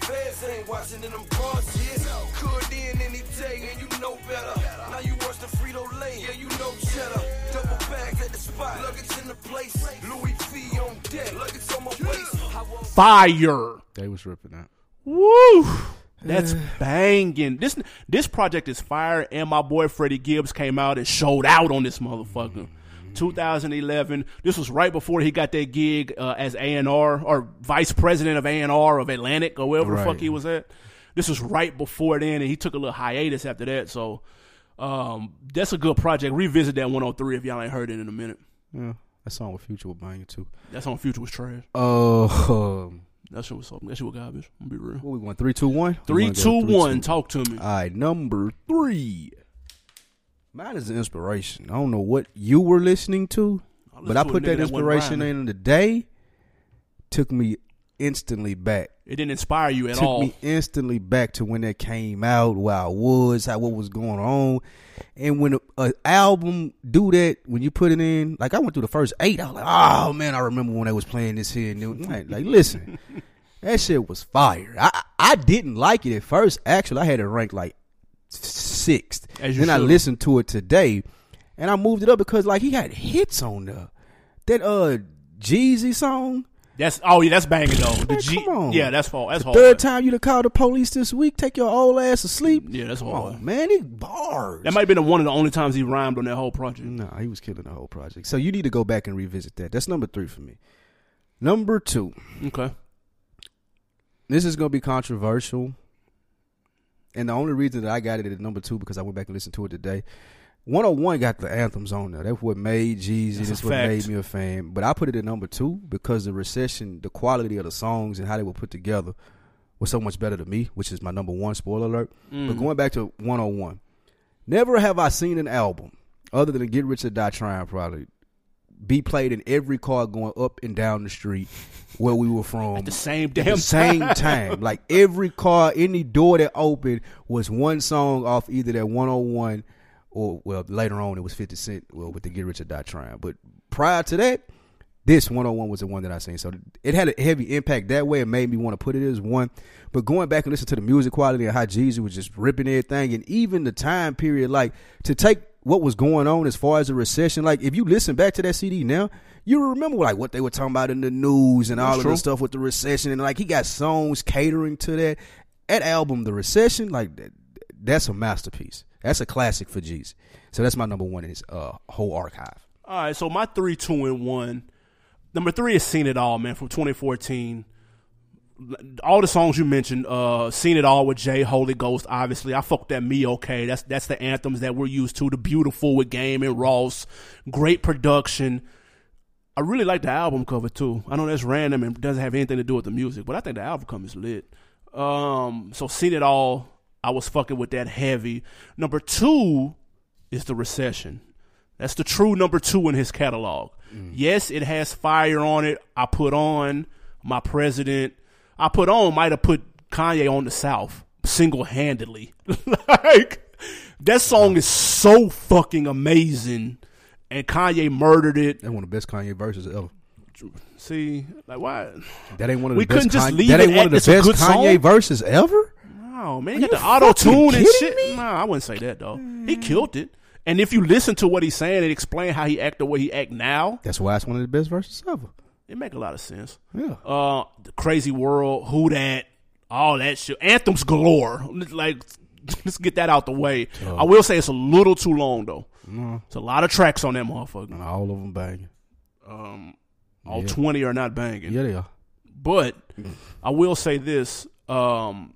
Feds ain't watching than them cars is. Could in any day, and you know better. Now you worse than Frito Lay, yeah, you know cheddar. Double bags at the spot, luggage in the place. Louis V on deck, luggage on my waist. Fire. They was ripping that. Woo! That's banging. This this project is fire, and my boy Freddie Gibbs came out and showed out on this motherfucker. 2011. This was right before he got that gig uh, as A and R or vice president of A and R of Atlantic or wherever the fuck he was at. This was right before then, and he took a little hiatus after that. So um, that's a good project. Revisit that 103 if y'all ain't heard it in a minute. Yeah, that song with Future was banging too. That's on Future was trash. Uh, um, That shit was something. That shit was garbage. I'm gonna be real. what we want? Three, two, one. Three, two, three, one. two, Talk to me. All right, number three. Mine is an inspiration. I don't know what you were listening to, but I put that that inspiration in today. Took me instantly back. It didn't inspire you at Took all. Took me instantly back to when that came out, where I was, how what was going on, and when a, a album do that, when you put it in, like I went through the first eight, I was like, oh man, I remember when they was playing this here. And like, like, listen, that shit was fire. I I didn't like it at first. Actually, I had it ranked like sixth. As then I listened to it today, and I moved it up because like he had hits on there. That uh Jeezy song. That's oh yeah, that's banging though. The G, come on. yeah, that's fall. That's hard. Third time you to call the police this week, take your old ass to sleep. Yeah, that's Come hard. on, man. He bars. That might have been one of the only times he rhymed on that whole project. no, he was killing the whole project. So you need to go back and revisit that. That's number three for me. Number two. Okay. This is gonna be controversial. And the only reason that I got it at number two because I went back and listened to it today. 101 got the anthems on there. That's what made Jeezy. That's That's what fact. made me a fan. But I put it at number two because the recession, the quality of the songs and how they were put together was so much better to me, which is my number one spoiler alert. Mm. But going back to 101, never have I seen an album other than Get Rich or Die Trying probably be played in every car going up and down the street where we were from At the same at damn the same time. Like every car, any door that opened was one song off either that 101 or well later on it was 50 Cent well with the Get Rich or Die Trying. But prior to that, this 101 was the one that I seen. So it had a heavy impact that way. It made me want to put it as one. But going back and listen to the music quality and how Jeezy was just ripping everything and even the time period, like to take what was going on as far as the recession. Like if you listen back to that CD now, you remember like what they were talking about in the news and all That's of the stuff with the recession and like he got songs catering to that. That album, The Recession, like that, that's a masterpiece. That's a classic for Jeezy. So that's my number one in his uh, whole archive. All right, so my three, two, and one. Number three is "Seen It All," man, from 2014. All the songs you mentioned, uh, "Seen It All" with Jay, "Holy Ghost," obviously. I fucked that "Me Okay." That's that's the anthems that we're used to. The "Beautiful" with Game and Ross, great production. I really like the album cover too. I know that's random and doesn't have anything to do with the music, but I think the album cover is lit. Um, so "Seen It All," I was fucking with that heavy. Number two is the recession. That's the true number two in his catalog. Mm. Yes, it has fire on it. I put on my president. I put on might have put Kanye on the South single handedly. like that song is so fucking amazing, and Kanye murdered it. That's one of the best Kanye verses ever. See, like why? That ain't one of the We best. couldn't just Kanye, leave that ain't one of the best Kanye song? verses ever. Oh man, Are he got the auto tune and shit. me? Nah, I wouldn't say that though. He killed it. And if you listen to what he's saying and explain how he act the way he act now, That's why it's one of the best verses ever. it make a lot of sense. Yeah. Uh, the crazy world, who that, all that shit, anthems galore. Like, let's get that out the way. I will say it's a little too long though. It's a lot of tracks on that motherfucker. All of them banging. Um, All Yeah. twenty are not banging. Yeah, they are. But I will say this: um,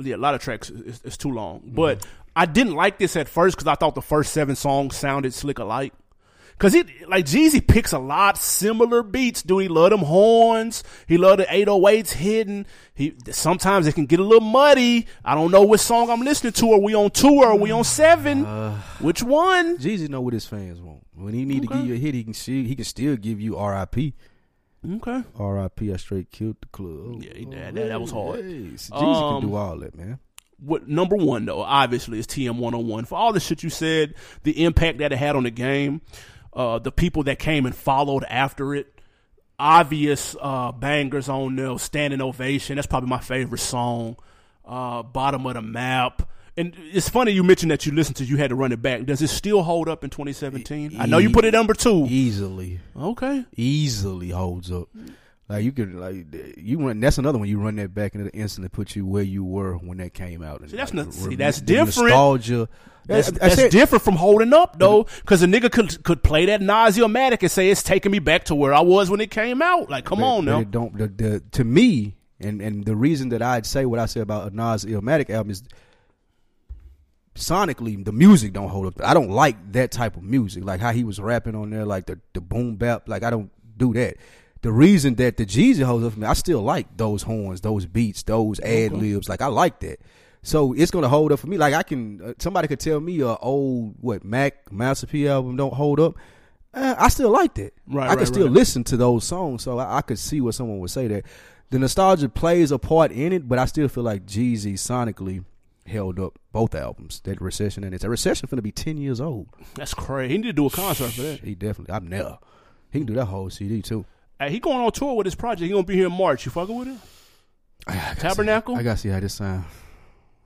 yeah, a lot of tracks is, is too long. Mm-hmm. But I didn't like this at first because I thought the first seven songs sounded slick alike. Cause it like Jeezy picks a lot similar beats. Do he love them horns? He love the 808s hidden. He sometimes it can get a little muddy. I don't know which song I'm listening to. Are we on two or are we on seven? Uh, which one? Jeezy know what his fans want. When he need to give you a hit, he can see, he can still give you R.I.P. Okay. R.I.P. I straight killed the club. Yeah, did. That- that was hard. So Um, can do all that, man. what number one though obviously is TM one hundred one for all the shit you said, the impact that it had on the game, uh, the people that came and followed after it, obvious uh, bangers on there, standing ovation. That's probably my favorite song. Uh, bottom of the map. And it's funny you mentioned that you listened to. You had to run it back. Does it still hold up in 2017? I know you put it number two. Easily, Okay. easily holds up. Like you could like you run. That's another one. You run that back and it instantly put you where you were when that came out. And See, that's like, not- see, that's different. Nostalgia. That's, I that's different from holding up though, because a nigga could could play that Nausea-matic and say it's taking me back to where I was when it came out. Like, come But- on now. Don't the, the to me, and and the reason that I'd say what I say about a Nas Illmatic album is sonically the music don't hold up. I don't like that type of music, like how he was rapping on there, like the the boom bap. Like I don't do that. The reason that the Jeezy holds up for me, I still like those horns, those beats, those ad libs. Like I like that. So it's gonna hold up for me. Like I can, uh, somebody could tell me a old what Mac Master P album don't hold up. Uh, I still like that. Right, I can right, still right. listen to those songs, so I, I could see what someone would say that. The nostalgia plays a part in it, but I still feel like Jeezy sonically held up both albums. That recession and it's a recession finna be ten years old. That's crazy. He need to do a concert for that. He definitely. I'm never. He can do that whole CD too. Hey, he going on tour with his project. He gonna be here in March. You fucking with it? I Tabernacle? See, I gotta see how this sound.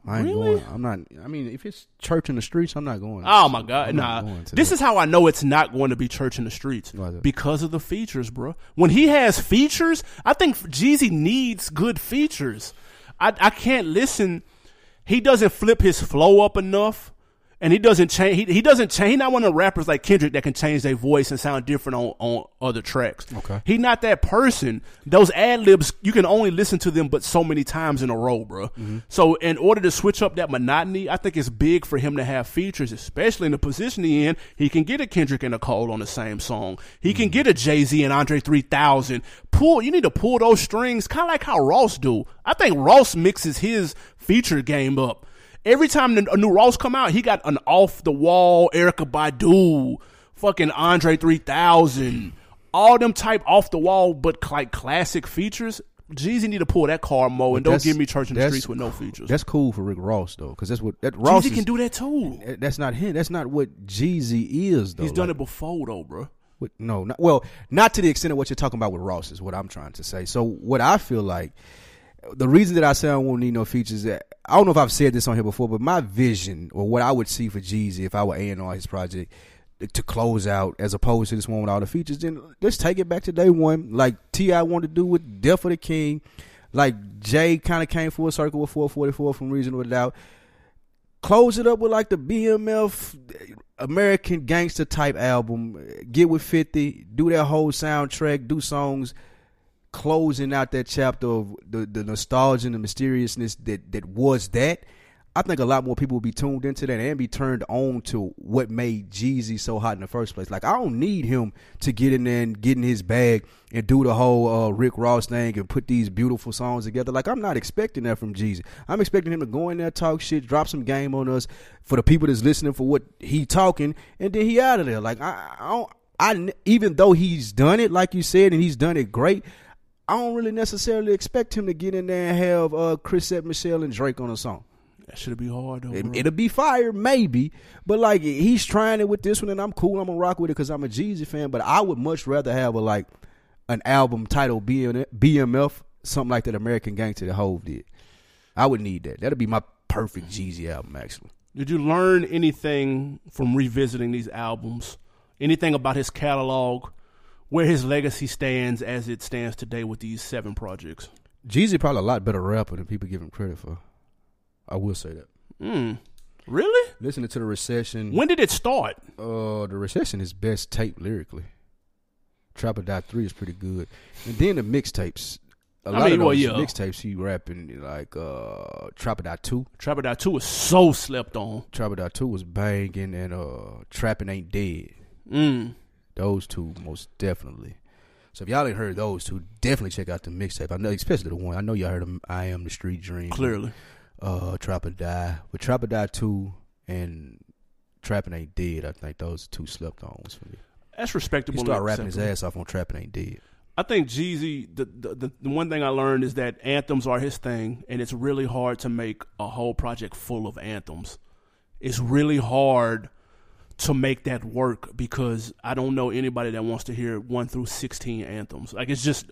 I ain't Really? going. I'm not. I mean, if it's church in the streets, I'm not going. Oh my god, I'm nah. This that. is how I know it's not going to be church in the streets Why is it? because of the features, bro. When he has features, I think Jeezy needs good features. I I can't listen. He doesn't flip his flow up enough, and he doesn't change. He, he doesn't change. He not one of the rappers like Kendrick that can change their voice and sound different on on other tracks. Okay. he not that person. Those ad libs, you can only listen to them but so many times in a row, bro. Mm-hmm. So in order to switch up that monotony, I think it's big for him to have features, especially in the position he in. He can get a Kendrick and a Cole on the same song. He Mm-hmm. can get a Jay Z and Andre three thousand. Pull. You need to pull those strings, kind of like how Ross do. I think Ross mixes his feature game up. Every time a new Ross come out, he got an off the wall Erykah Badu, fucking Andre three thousand, all them type off the wall but like classic features. Jeezy need to pull that car mo and don't give me church in the streets with no features. That's cool for Rick Ross though, because that's what that Ross Jeezy is- can do that too. That's not him. That's not what Jeezy is though. He's done Like, it before though, bro. With, no, not, well, not to the extent of what you're talking about with Ross is what I'm trying to say. So what I feel like, the reason that I say I won't need no features, that I don't know if I've said this on here before, but my vision or what I would see for Jeezy if I were A and R his project to close out as opposed to this one with all the features, then let's take it back to day one, like T.I. wanted to do with Death of the King, like Jay kind of came full circle with 444 from Reasonable Doubt. Close it up with like the BMF American Gangster type album. Get with 50, do that whole soundtrack, do songs closing out that chapter of the, the nostalgia and the mysteriousness that, that was that. I think a lot more people will be tuned into that and be turned on to what made Jeezy so hot in the first place. Like I don't need him to get in there and get in his bag and do the whole uh, Rick Ross thing and put these beautiful songs together. Like I'm not expecting that from Jeezy. I'm expecting him to go in there, talk shit, drop some game on us for the people that's listening for what he talking, and then he out of there. Like I, I don't. I even though he's done it, like you said, and he's done it great. I don't really necessarily expect him to get in there and have uh, Chrisette Michele and Drake on a song. That should be hard though. It, it'll be fire, maybe, but like he's trying it with this one, and I'm cool. I'm gonna rock with it because I'm a Jeezy fan. But I would much rather have a like an album titled BM, BMF, something like that American Gangster that Hove did. I would need that. That'd be my perfect Jeezy album, actually. Did you learn anything from revisiting these albums? Anything about his catalog, where his legacy stands as it stands today with these seven projects? Jeezy probably a lot better rapper than people give him credit for. I will say that. Hmm. Really? Listening to the recession, When did it start? uh, the recession is best tape lyrically. Trap or Die Three is pretty good, and then the mixtapes. A I lot mean, of well, yeah. mixtapes he rapping like uh, Trap or Die Two. Trap or Die 2 is so slept on. Trap or Die Two was banging, and uh, Trapping Ain't Dead. Mm. Those two most definitely. So if y'all ain't heard those two, definitely check out the mixtape. I know, especially the one. I know y'all heard of I Am the Street Dream. Clearly. uh Trap or Die. But Trap or Die 2 and Trapping Ain't Dead, I think those two slept on ones for me. That's He respectable. started and rapping his ass off on Trapping Ain't Dead. I think Jeezy, the, the the the one thing I learned is that anthems are his thing, and it's really hard to make a whole project full of anthems. It's really hard to make that work because I don't know anybody that wants to hear one through sixteen anthems. Like it's just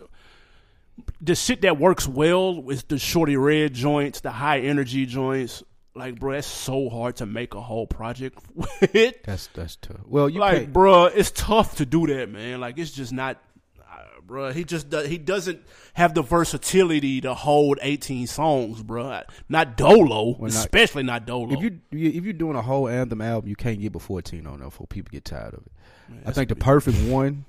the shit that works well is the Shawty Redd joints, the high energy joints. Like, bro, that's so hard to make a whole project with. That's that's tough. Well, you like, can't- bruh, it's tough to do that, man. Like, it's just not, bruh. He just does, he doesn't have the versatility to hold eighteen songs, bruh. Not Dolo, not- especially not Dolo. if you if you're doing a whole anthem album, you can't get but 14 on there before people get tired of it. I think the perfect one,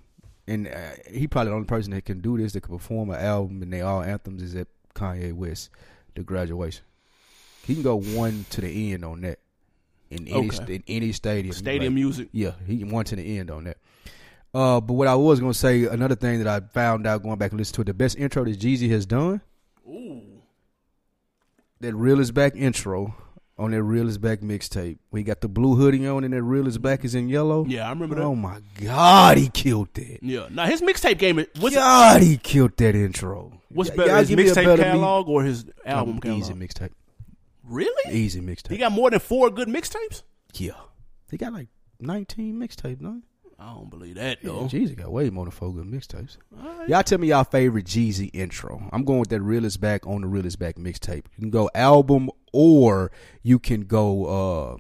and uh, he probably the only person that can do this that can perform an album and they all anthems is at Kanye West, the graduation. He can go one to the end on that in any Okay. st- in any stadium. Stadium Like, music. Yeah, he can one to the end on that. Uh, but what I was gonna say, another thing that I found out going back and listening to it, the best intro that Jeezy has done. Ooh, that real is back intro on that real is back mixtape. We got the blue hoodie on and that real is back is in yellow. yeah, I remember that. Oh my god, he killed that. yeah, now his mixtape game. is- What's God, he killed that intro. what's Y- better, his me mixtape catalog or his album Um, catalog? Easy mixtape. Really? Easy mixtape. He got more than four good mixtapes. Yeah, He got like nineteen mixtapes. No, I don't believe that yeah, though. Jeezy got way more than four good mixtapes. All right. Y'all tell me y'all favorite Jeezy intro. I'm going with that real is back on the real is back mixtape. You can go album or you can go. uh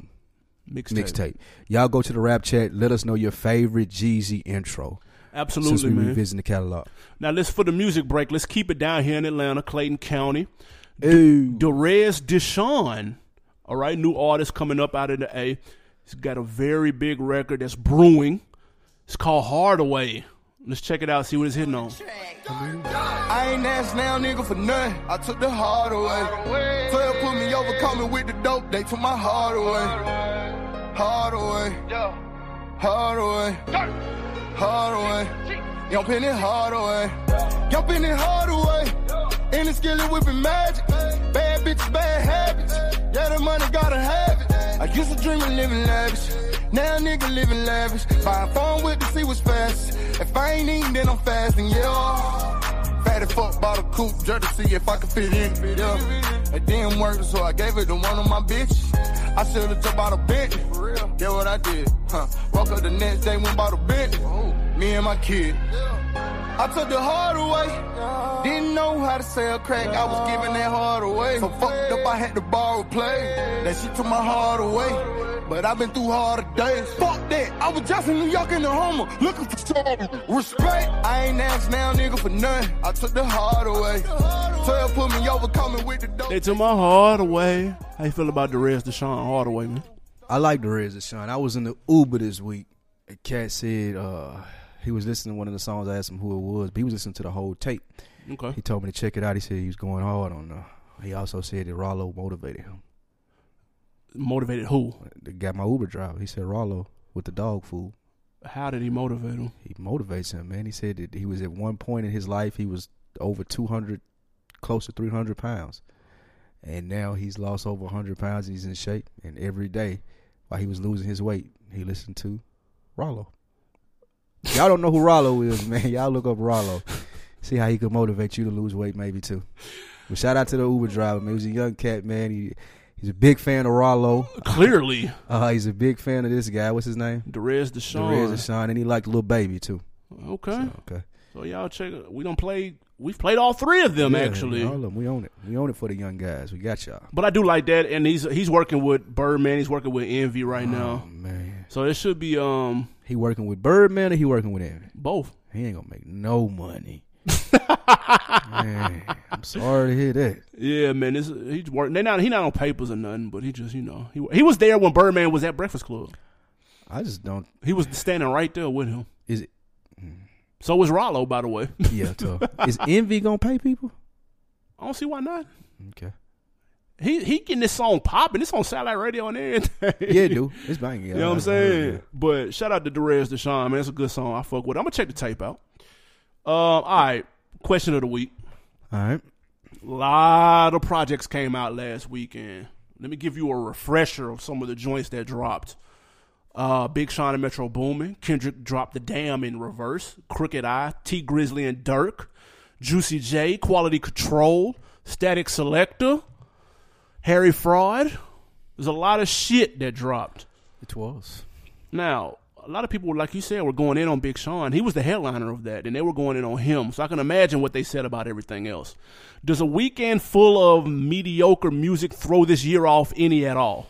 Mixtape. mixtape. Y'all go to the rap chat. Let us know your favorite Jeezy intro Absolutely, since Absolutely, we man. revisiting the catalog. Now let's for the music break. Let's keep it down here in Atlanta, Clayton County. Ooh. Derez De'Shon, all right, new artist coming up out of the A. He's got a very big record that's brewing. It's called Hardaway. Let's check it out. See what it's hitting on. I ain't asked now, nigga, for nothing. I took the hard away. 12 put me over, caught me with the dope. They took my heart away. Hard away. Hard away. Hard away. Young Penny hard away. Young Penny hard away. In the skillet whipping magic. Bad bitches, bad habits. Yeah, the money gotta have it. I used to dream of living lavish. Now nigga living lavish. Buying phone with to see what's fast. If I ain't eating, then I'm fasting, yeah. Fatty fuck bought a coupe just to see if I could fit in. Yeah. It didn't work, so I gave it to one of my bitches. I should've jumped out of Bentley. Yeah, what I did. Huh. Woke up the next day, went bought a Bentley. Oh. Me and my kid. I took the hard away. Didn't know how to sell crack. I was giving that hard away. So fucked up, I had to borrow play. That shit took my heart away. But I've been through harder days. Fuck that. I was just in New York in the Homer, looking for something. Respect. I ain't asked now, nigga, for nothing. I took the hard away. 12 put me over, coming with the dope. They took my heart away. How you feel about the rest of Deshaun Hardaway, man? I like the Reds of Sean. I was in the Uber this week. A cat said uh, he was listening to one of the songs. I asked him who it was, but he was listening to the whole tape. Okay. He told me to check it out. He said he was going hard on. Uh, he also said that Rollo motivated him. Motivated who? The guy, my Uber driver, he said Rollo with the dog food. How did he motivate him? He motivates him, man. He said that he was at one point in his life he was over two hundred, close to three hundred pounds, and now he's lost over hundred pounds. He's in shape, and every day while he was losing his weight, he listened to Rollo. Y'all don't know who Rollo is, man. Y'all look up Rollo. See how he could motivate you to lose weight, maybe too. But shout out to the Uber driver, man. He was a young cat, man. He he's a big fan of Rollo. Clearly, Uh, he's a big fan of this guy. What's his name? Derez De'Shon. Of Sean, and he liked Lil Baby too. Okay. So, okay. So y'all check. We don't play. We've played all three of them Yeah, actually. all of them. We own it. We own it for the young guys. We got y'all. But I do like that, and he's he's working with Birdman. He's working with Envy right Oh now. man, So it should be um he working with Birdman or he working with Envy? both. He ain't gonna make no money. Man, I'm sorry to hear that. Yeah, man. This, he's working. They not he not on papers or nothing, but he just you know he he was there when Birdman was at Breakfast Club. I just don't. He was standing right there with him. Is it? So was Rollo, by the way. Yeah. Is Envy gonna pay people? I don't see why not. Okay. He he getting this song popping. This on satellite radio and everything. Yeah, dude. It's banging. You know what I'm saying? But shout out to Derez De'Shon, man. It's a good song. I fuck with it. I'm gonna check the tape out. Um, all right. Question of the week. All right. A lot of projects came out last weekend. Let me give you a refresher of some of the joints that dropped. Uh, Big Sean and Metro Boomin. Kendrick dropped the Damn in reverse. Crooked I, Tee Grizzley and Durk, Juicy J, Quality Control, Statik Selektah, Harry Fraud. There's a lot of shit that dropped. It was. Now, a lot of people, like you said, were going in on Big Sean. He was the headliner of that, and they were going in on him. So I can imagine what they said about everything else. Does a weekend full of mediocre music throw this year off any at all?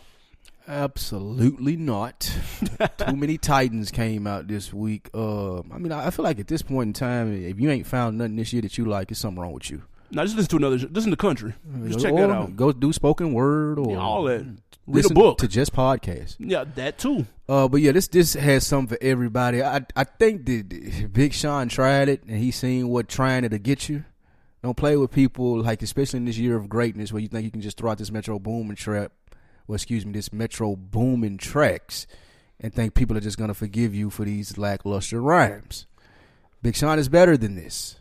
Absolutely not. Too many Titans came out this week. Uh, I mean, I feel like at this point in time, if you ain't found nothing this year that you like, it's something wrong with you. Now, just listen to another. Listen to country. Just check Or that out. Go do spoken word or Yeah, all that. Read a listen book. to just podcast. yeah, that too. Uh, but yeah, this this has something for everybody. I I think that Big Sean tried it and he seen what trying it to get you. Don't play with people like especially in this year of greatness where you think you can just throw out this Metro Boomin trap, well excuse me, this Metro Boomin tracks, and think people are just gonna forgive you for these lackluster rhymes. Big Sean is better than this.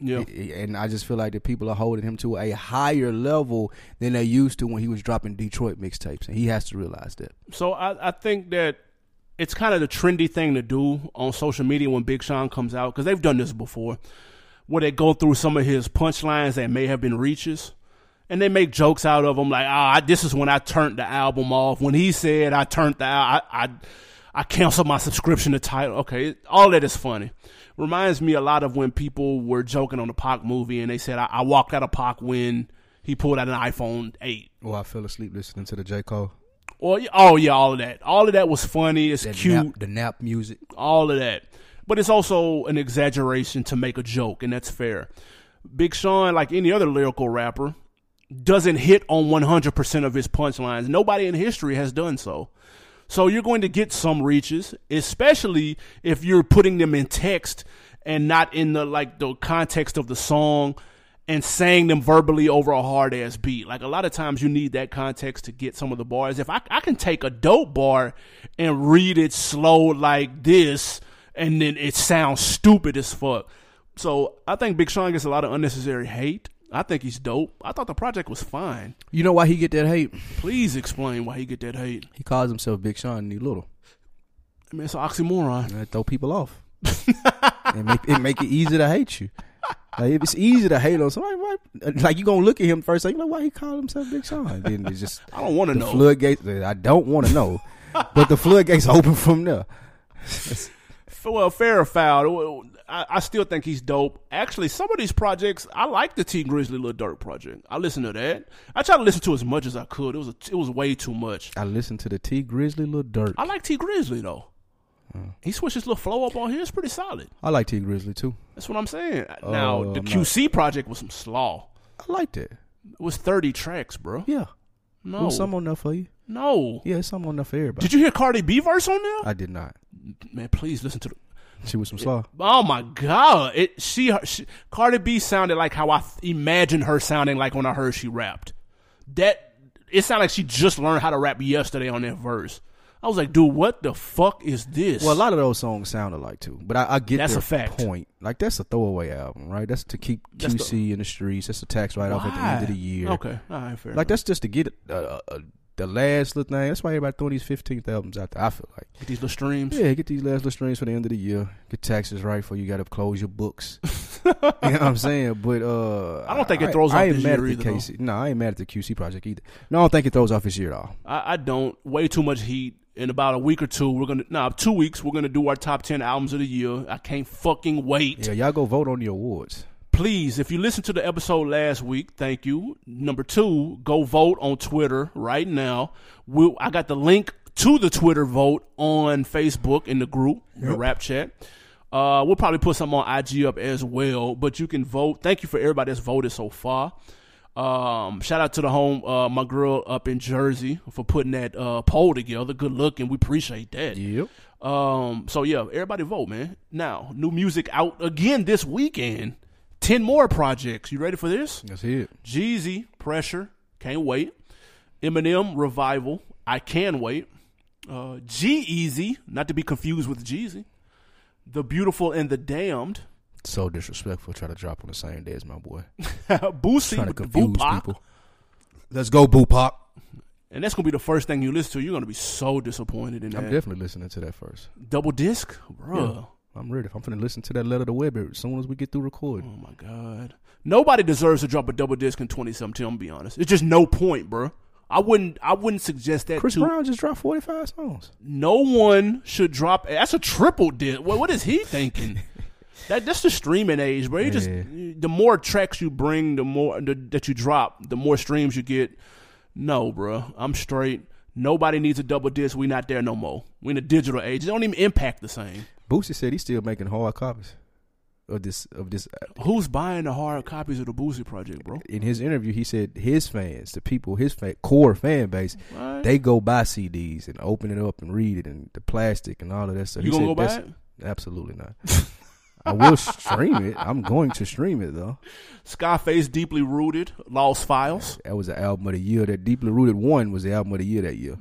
Yeah. And I just feel like the people are holding him to a higher level than they used to when he was dropping Detroit mixtapes, and he has to realize that. So I, I think that it's kind of the trendy thing to do on social media when Big Sean comes out because they've done this before, where they go through some of his punchlines that may have been reaches, and they make jokes out of them like, "Ah, this is when I turned the album off." When he said, "I turned the I I, I canceled my subscription to title." Okay, all that is funny. Reminds me a lot of when people were joking on the Pac movie and they said, "I, I walked out of Pac when he pulled out an iPhone 8." Or I fell asleep listening to the J Cole. Or oh yeah, all of that. All of that was funny. It's That cute. Nap, the nap music. All of that. But it's also an exaggeration to make a joke, and that's fair. Big Sean, like any other lyrical rapper, doesn't hit on 100% of his punchlines. Nobody in history has done so. So you're going to get some reaches, especially if you're putting them in text and not in the like the context of the song and saying them verbally over a hard ass beat. Like a lot of times you need that context to get some of the bars. If I, I can take a dope bar and read it slow like this and then it sounds stupid as fuck. So I think Big Sean gets a lot of unnecessary hate. I think he's dope. I thought the project was fine. You know why he get that hate? Please explain why he get that hate. He calls himself Big Sean and he little. I mean, it's an oxymoron. And that throw people off. it, make, it make it easy to hate you. Like if it's easy to hate on somebody, why, like you gonna look at him first, like, you know why he called himself Big Sean? Then it's just I don't want to know. floodgates. I don't want to know, but the floodgates open from there. Well, fair or foul. I, I still think he's dope. Actually, some of these projects, I like the Tee Grizzley Lil Durk project. I listen to that. I try to listen to as much as I could. It was a, it was way too much. I listened to the Tee Grizzley Lil Durk. I like Tee Grizzley though. He switched his little flow up on here. It's pretty solid. I like Tee Grizzley too. That's what I'm saying. now Oh, the I'm QC project was some slaw. I liked it. It was 30 tracks, bro. Yeah. No, was some on there for you. no. Yeah, it's some on there for everybody. Did you hear Cardi B verse on there? I did not. Man, please listen to the. She was some slaw. Oh my god! It she, she Cardi B sounded like how I th- imagined her sounding like when I heard she rapped. That it sounded like she just learned how to rap yesterday on that verse. I was like, dude, what the fuck is this? Well, a lot of those songs sound alike too, but I, I get That's their a fact. point. Like that's a throwaway album, right? That's to keep That's QC in the streets. That's a tax write off at the end of the year. Okay, all right, fair. Like enough. that's just to get a, uh, uh, the last little thing. That's why everybody throwing these fifteenth albums out there. I feel like Get these little streams. yeah, get these last little streams for the end of the year. Get taxes right for you got to close your books. you know what I'm saying? But uh, I don't think it throws off I ain't mad year at the QC. No, I ain't mad at the QC project either. No, I don't think it throws off his year at all. I, I don't. Way too much heat. In about a week or two, we're gonna nah, two weeks. We're gonna do our top ten albums of the year. I can't fucking wait. Yeah, y'all go vote on the awards. Please, if you listened to the episode last week, thank you. Number two, go vote on Twitter right now. We'll, I got the link to the Twitter vote on Facebook in the group, the rap chat. Uh, we'll probably put some on IG up as well, but you can vote. Thank you for everybody that's voted so far. Um, shout out to the home, uh, my girl up in Jersey for putting that uh, poll together. Good looking, we appreciate that. Yep. Um, so yeah, everybody vote, man. Now, new music out again this weekend. Ten more projects. You ready for this? That's it. Jeezy, Pressure, can't wait. Eminem, Revival, I can wait. Uh, G-Eazy, not to be confused with Jeezy. The Beautiful and the Damned. So disrespectful. Try to drop on the same day as my boy. Boosie Trying to confuse people. Let's go, BooPac. And that's gonna be the first thing you listen to. You're gonna be so disappointed in that. I'm definitely listening to that first. Double disc, bruh. I'm ready. I'm finna listen to that letter to Weber as soon as we get through recording. Oh my god. Nobody deserves to drop a double disc in 2017. I'm gonna be honest. It's just no point, bro. I wouldn't. I wouldn't suggest that Chris to. Brown just dropped 45 songs. No one should drop. That's a triple disc. What, what is he thinking? that that's the streaming age, bro. You just Yeah. the more tracks you bring, the more the, that you drop, the more streams you get. No, bro. I'm straight. Nobody needs a double disc. We not there no more. We in a digital age. It don't even impact the same. Boosie said he's still making hard copies of this. Of this. Who's buying the hard copies of the Boosie Project, bro? In his interview, he said his fans, the people, his fa- core fan base, Right. they go buy CDs and open it up and read it and the plastic and all of that stuff. You He gonna said go buy it? Absolutely not. I will stream it. I'm going to stream it though. Scarface, deeply rooted, Lost Files. That was the album of the year. That Deeply Rooted One was the album of the year that year.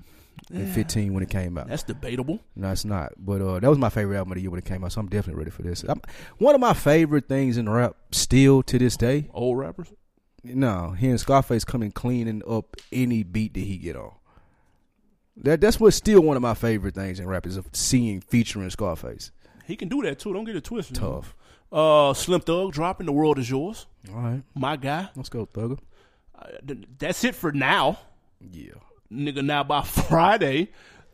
In 15 when it came out. That's debatable. No, it's not. But uh, that was my favorite album of the year when it came out. So I'm definitely ready for this. I'm, one of my favorite things in rap, still to this day. Old rappers. No, hearing Scarface coming cleaning up any beat that he get on. That that's what's still one of my favorite things in rap is of seeing featuring Scarface. He can do that too. Don't get it twisted. Tough. Uh, Slim Thug dropping. The world is yours. All right, My guy. let's go, Thugger. Uh, th- that's it for now, Yeah. Nigga. Now by Friday,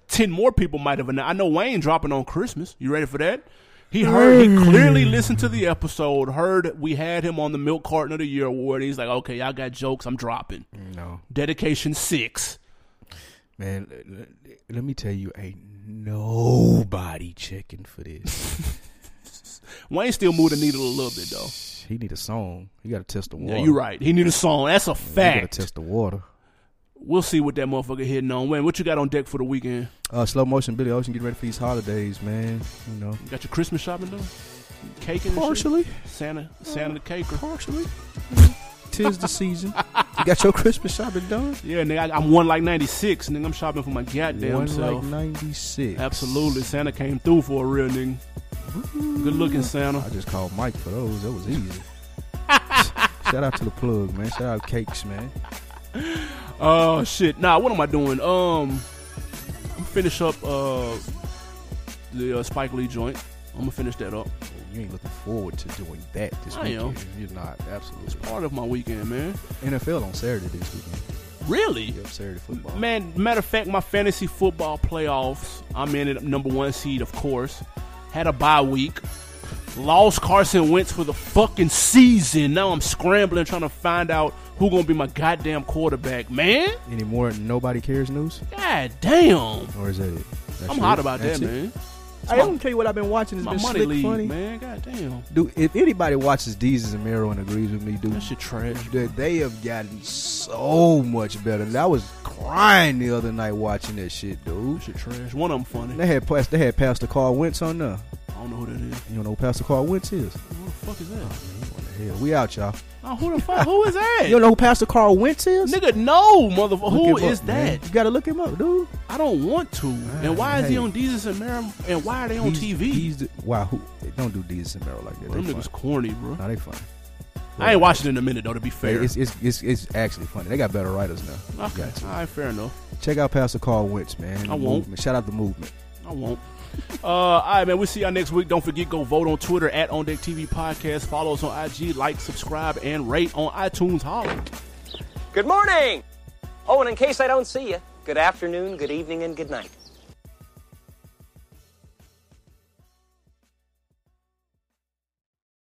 ten more people might have announced. I know Wayne dropping on Christmas. You ready for that? He heard. He clearly listened to the episode. Heard we had him on the Milk Carton of the Year award. He's like, okay, y'all got jokes. I'm dropping. No, Dedication six. man. l- l- Let me tell you, ain't nobody checking for this. Wayne still moved the needle a little bit though. he need a song. He got to test the water. Yeah, you're right. He need a song. That's a fact. He got to test the water. We'll see what that motherfucker hitting on. Wayne, what you got on deck for the weekend? Uh, slow motion, Billy Ocean, get ready for these holidays, man. You know, You got your Christmas shopping done? Caking and shit? partially, Santa, Santa the caker. partially. Tis the season. You got your Christmas shopping done. Yeah, nigga, I, I'm one like 96, nigga. I'm shopping for my goddamn One self. like ninety six. Absolutely. Santa came through for a real nigga. Good looking Santa. I just called Mike for those. That was easy. Shout out to the plug, man. Shout out Cakes, man. Oh, shit. Nah, what am I doing? Um, I'm finish up uh the uh, Spike Lee joint. I'm gonna finish that up. You ain't looking forward to doing that this I am. weekend. You're not. Absolutely. It's part of my weekend, man. NFL on Saturday this weekend. Really? Yep, Saturday football. Man, matter of fact, my fantasy football playoffs, I'm in it, number one seed, of course. Had a bye week. Lost Carson Wentz for the fucking season. Now I'm scrambling trying to find out who gonna be my goddamn quarterback, man. Any more nobody cares news? God damn. Or is that it? That's I'm it? hot about That's that, it? man. Hey, I'm gonna tell you what I've been watching. It's My been money slick league, funny. man. God damn. Dude, if anybody watches Desus and Mero and agrees with me, dude, That shit trash. that they have gotten so much better. I was crying the other night watching that shit, dude. That shit trash. One of them funny. They had pas- they had Pastor Carl Lentz on there. I don't know who that is. You don't know who Pastor Carl Lentz is? Who the fuck is that? Oh, what hell? We out, y'all. Oh, who the fuck? Who is that? You don't know who Pastor Carl Lentz is? Nigga, no, motherfucker. Who up, is man. that? You gotta look him up, dude. I don't want to. and why is he on Desus and Mero? And why are they on He's- TV? He's the, wow, who? They don't do Desus and Mero like that. Them They niggas corny, bro. Nah, they funny. I ain't watching it in a minute though. To be fair. It's, it's, it's, it's actually funny. They got better writers now. okay. Got to. All right, fair enough. Check out Pastor Carl Lentz, man. The I won't. Movement. Shout out the movement. I won't. Uh, all right, man. We'll see y'all next week. Don't forget, go vote on Twitter at On Deck TV Podcast. Follow us on IG, like, subscribe, and rate on iTunes. Holla. Good morning! Oh, and in case I don't see you, good afternoon, good evening, and good night.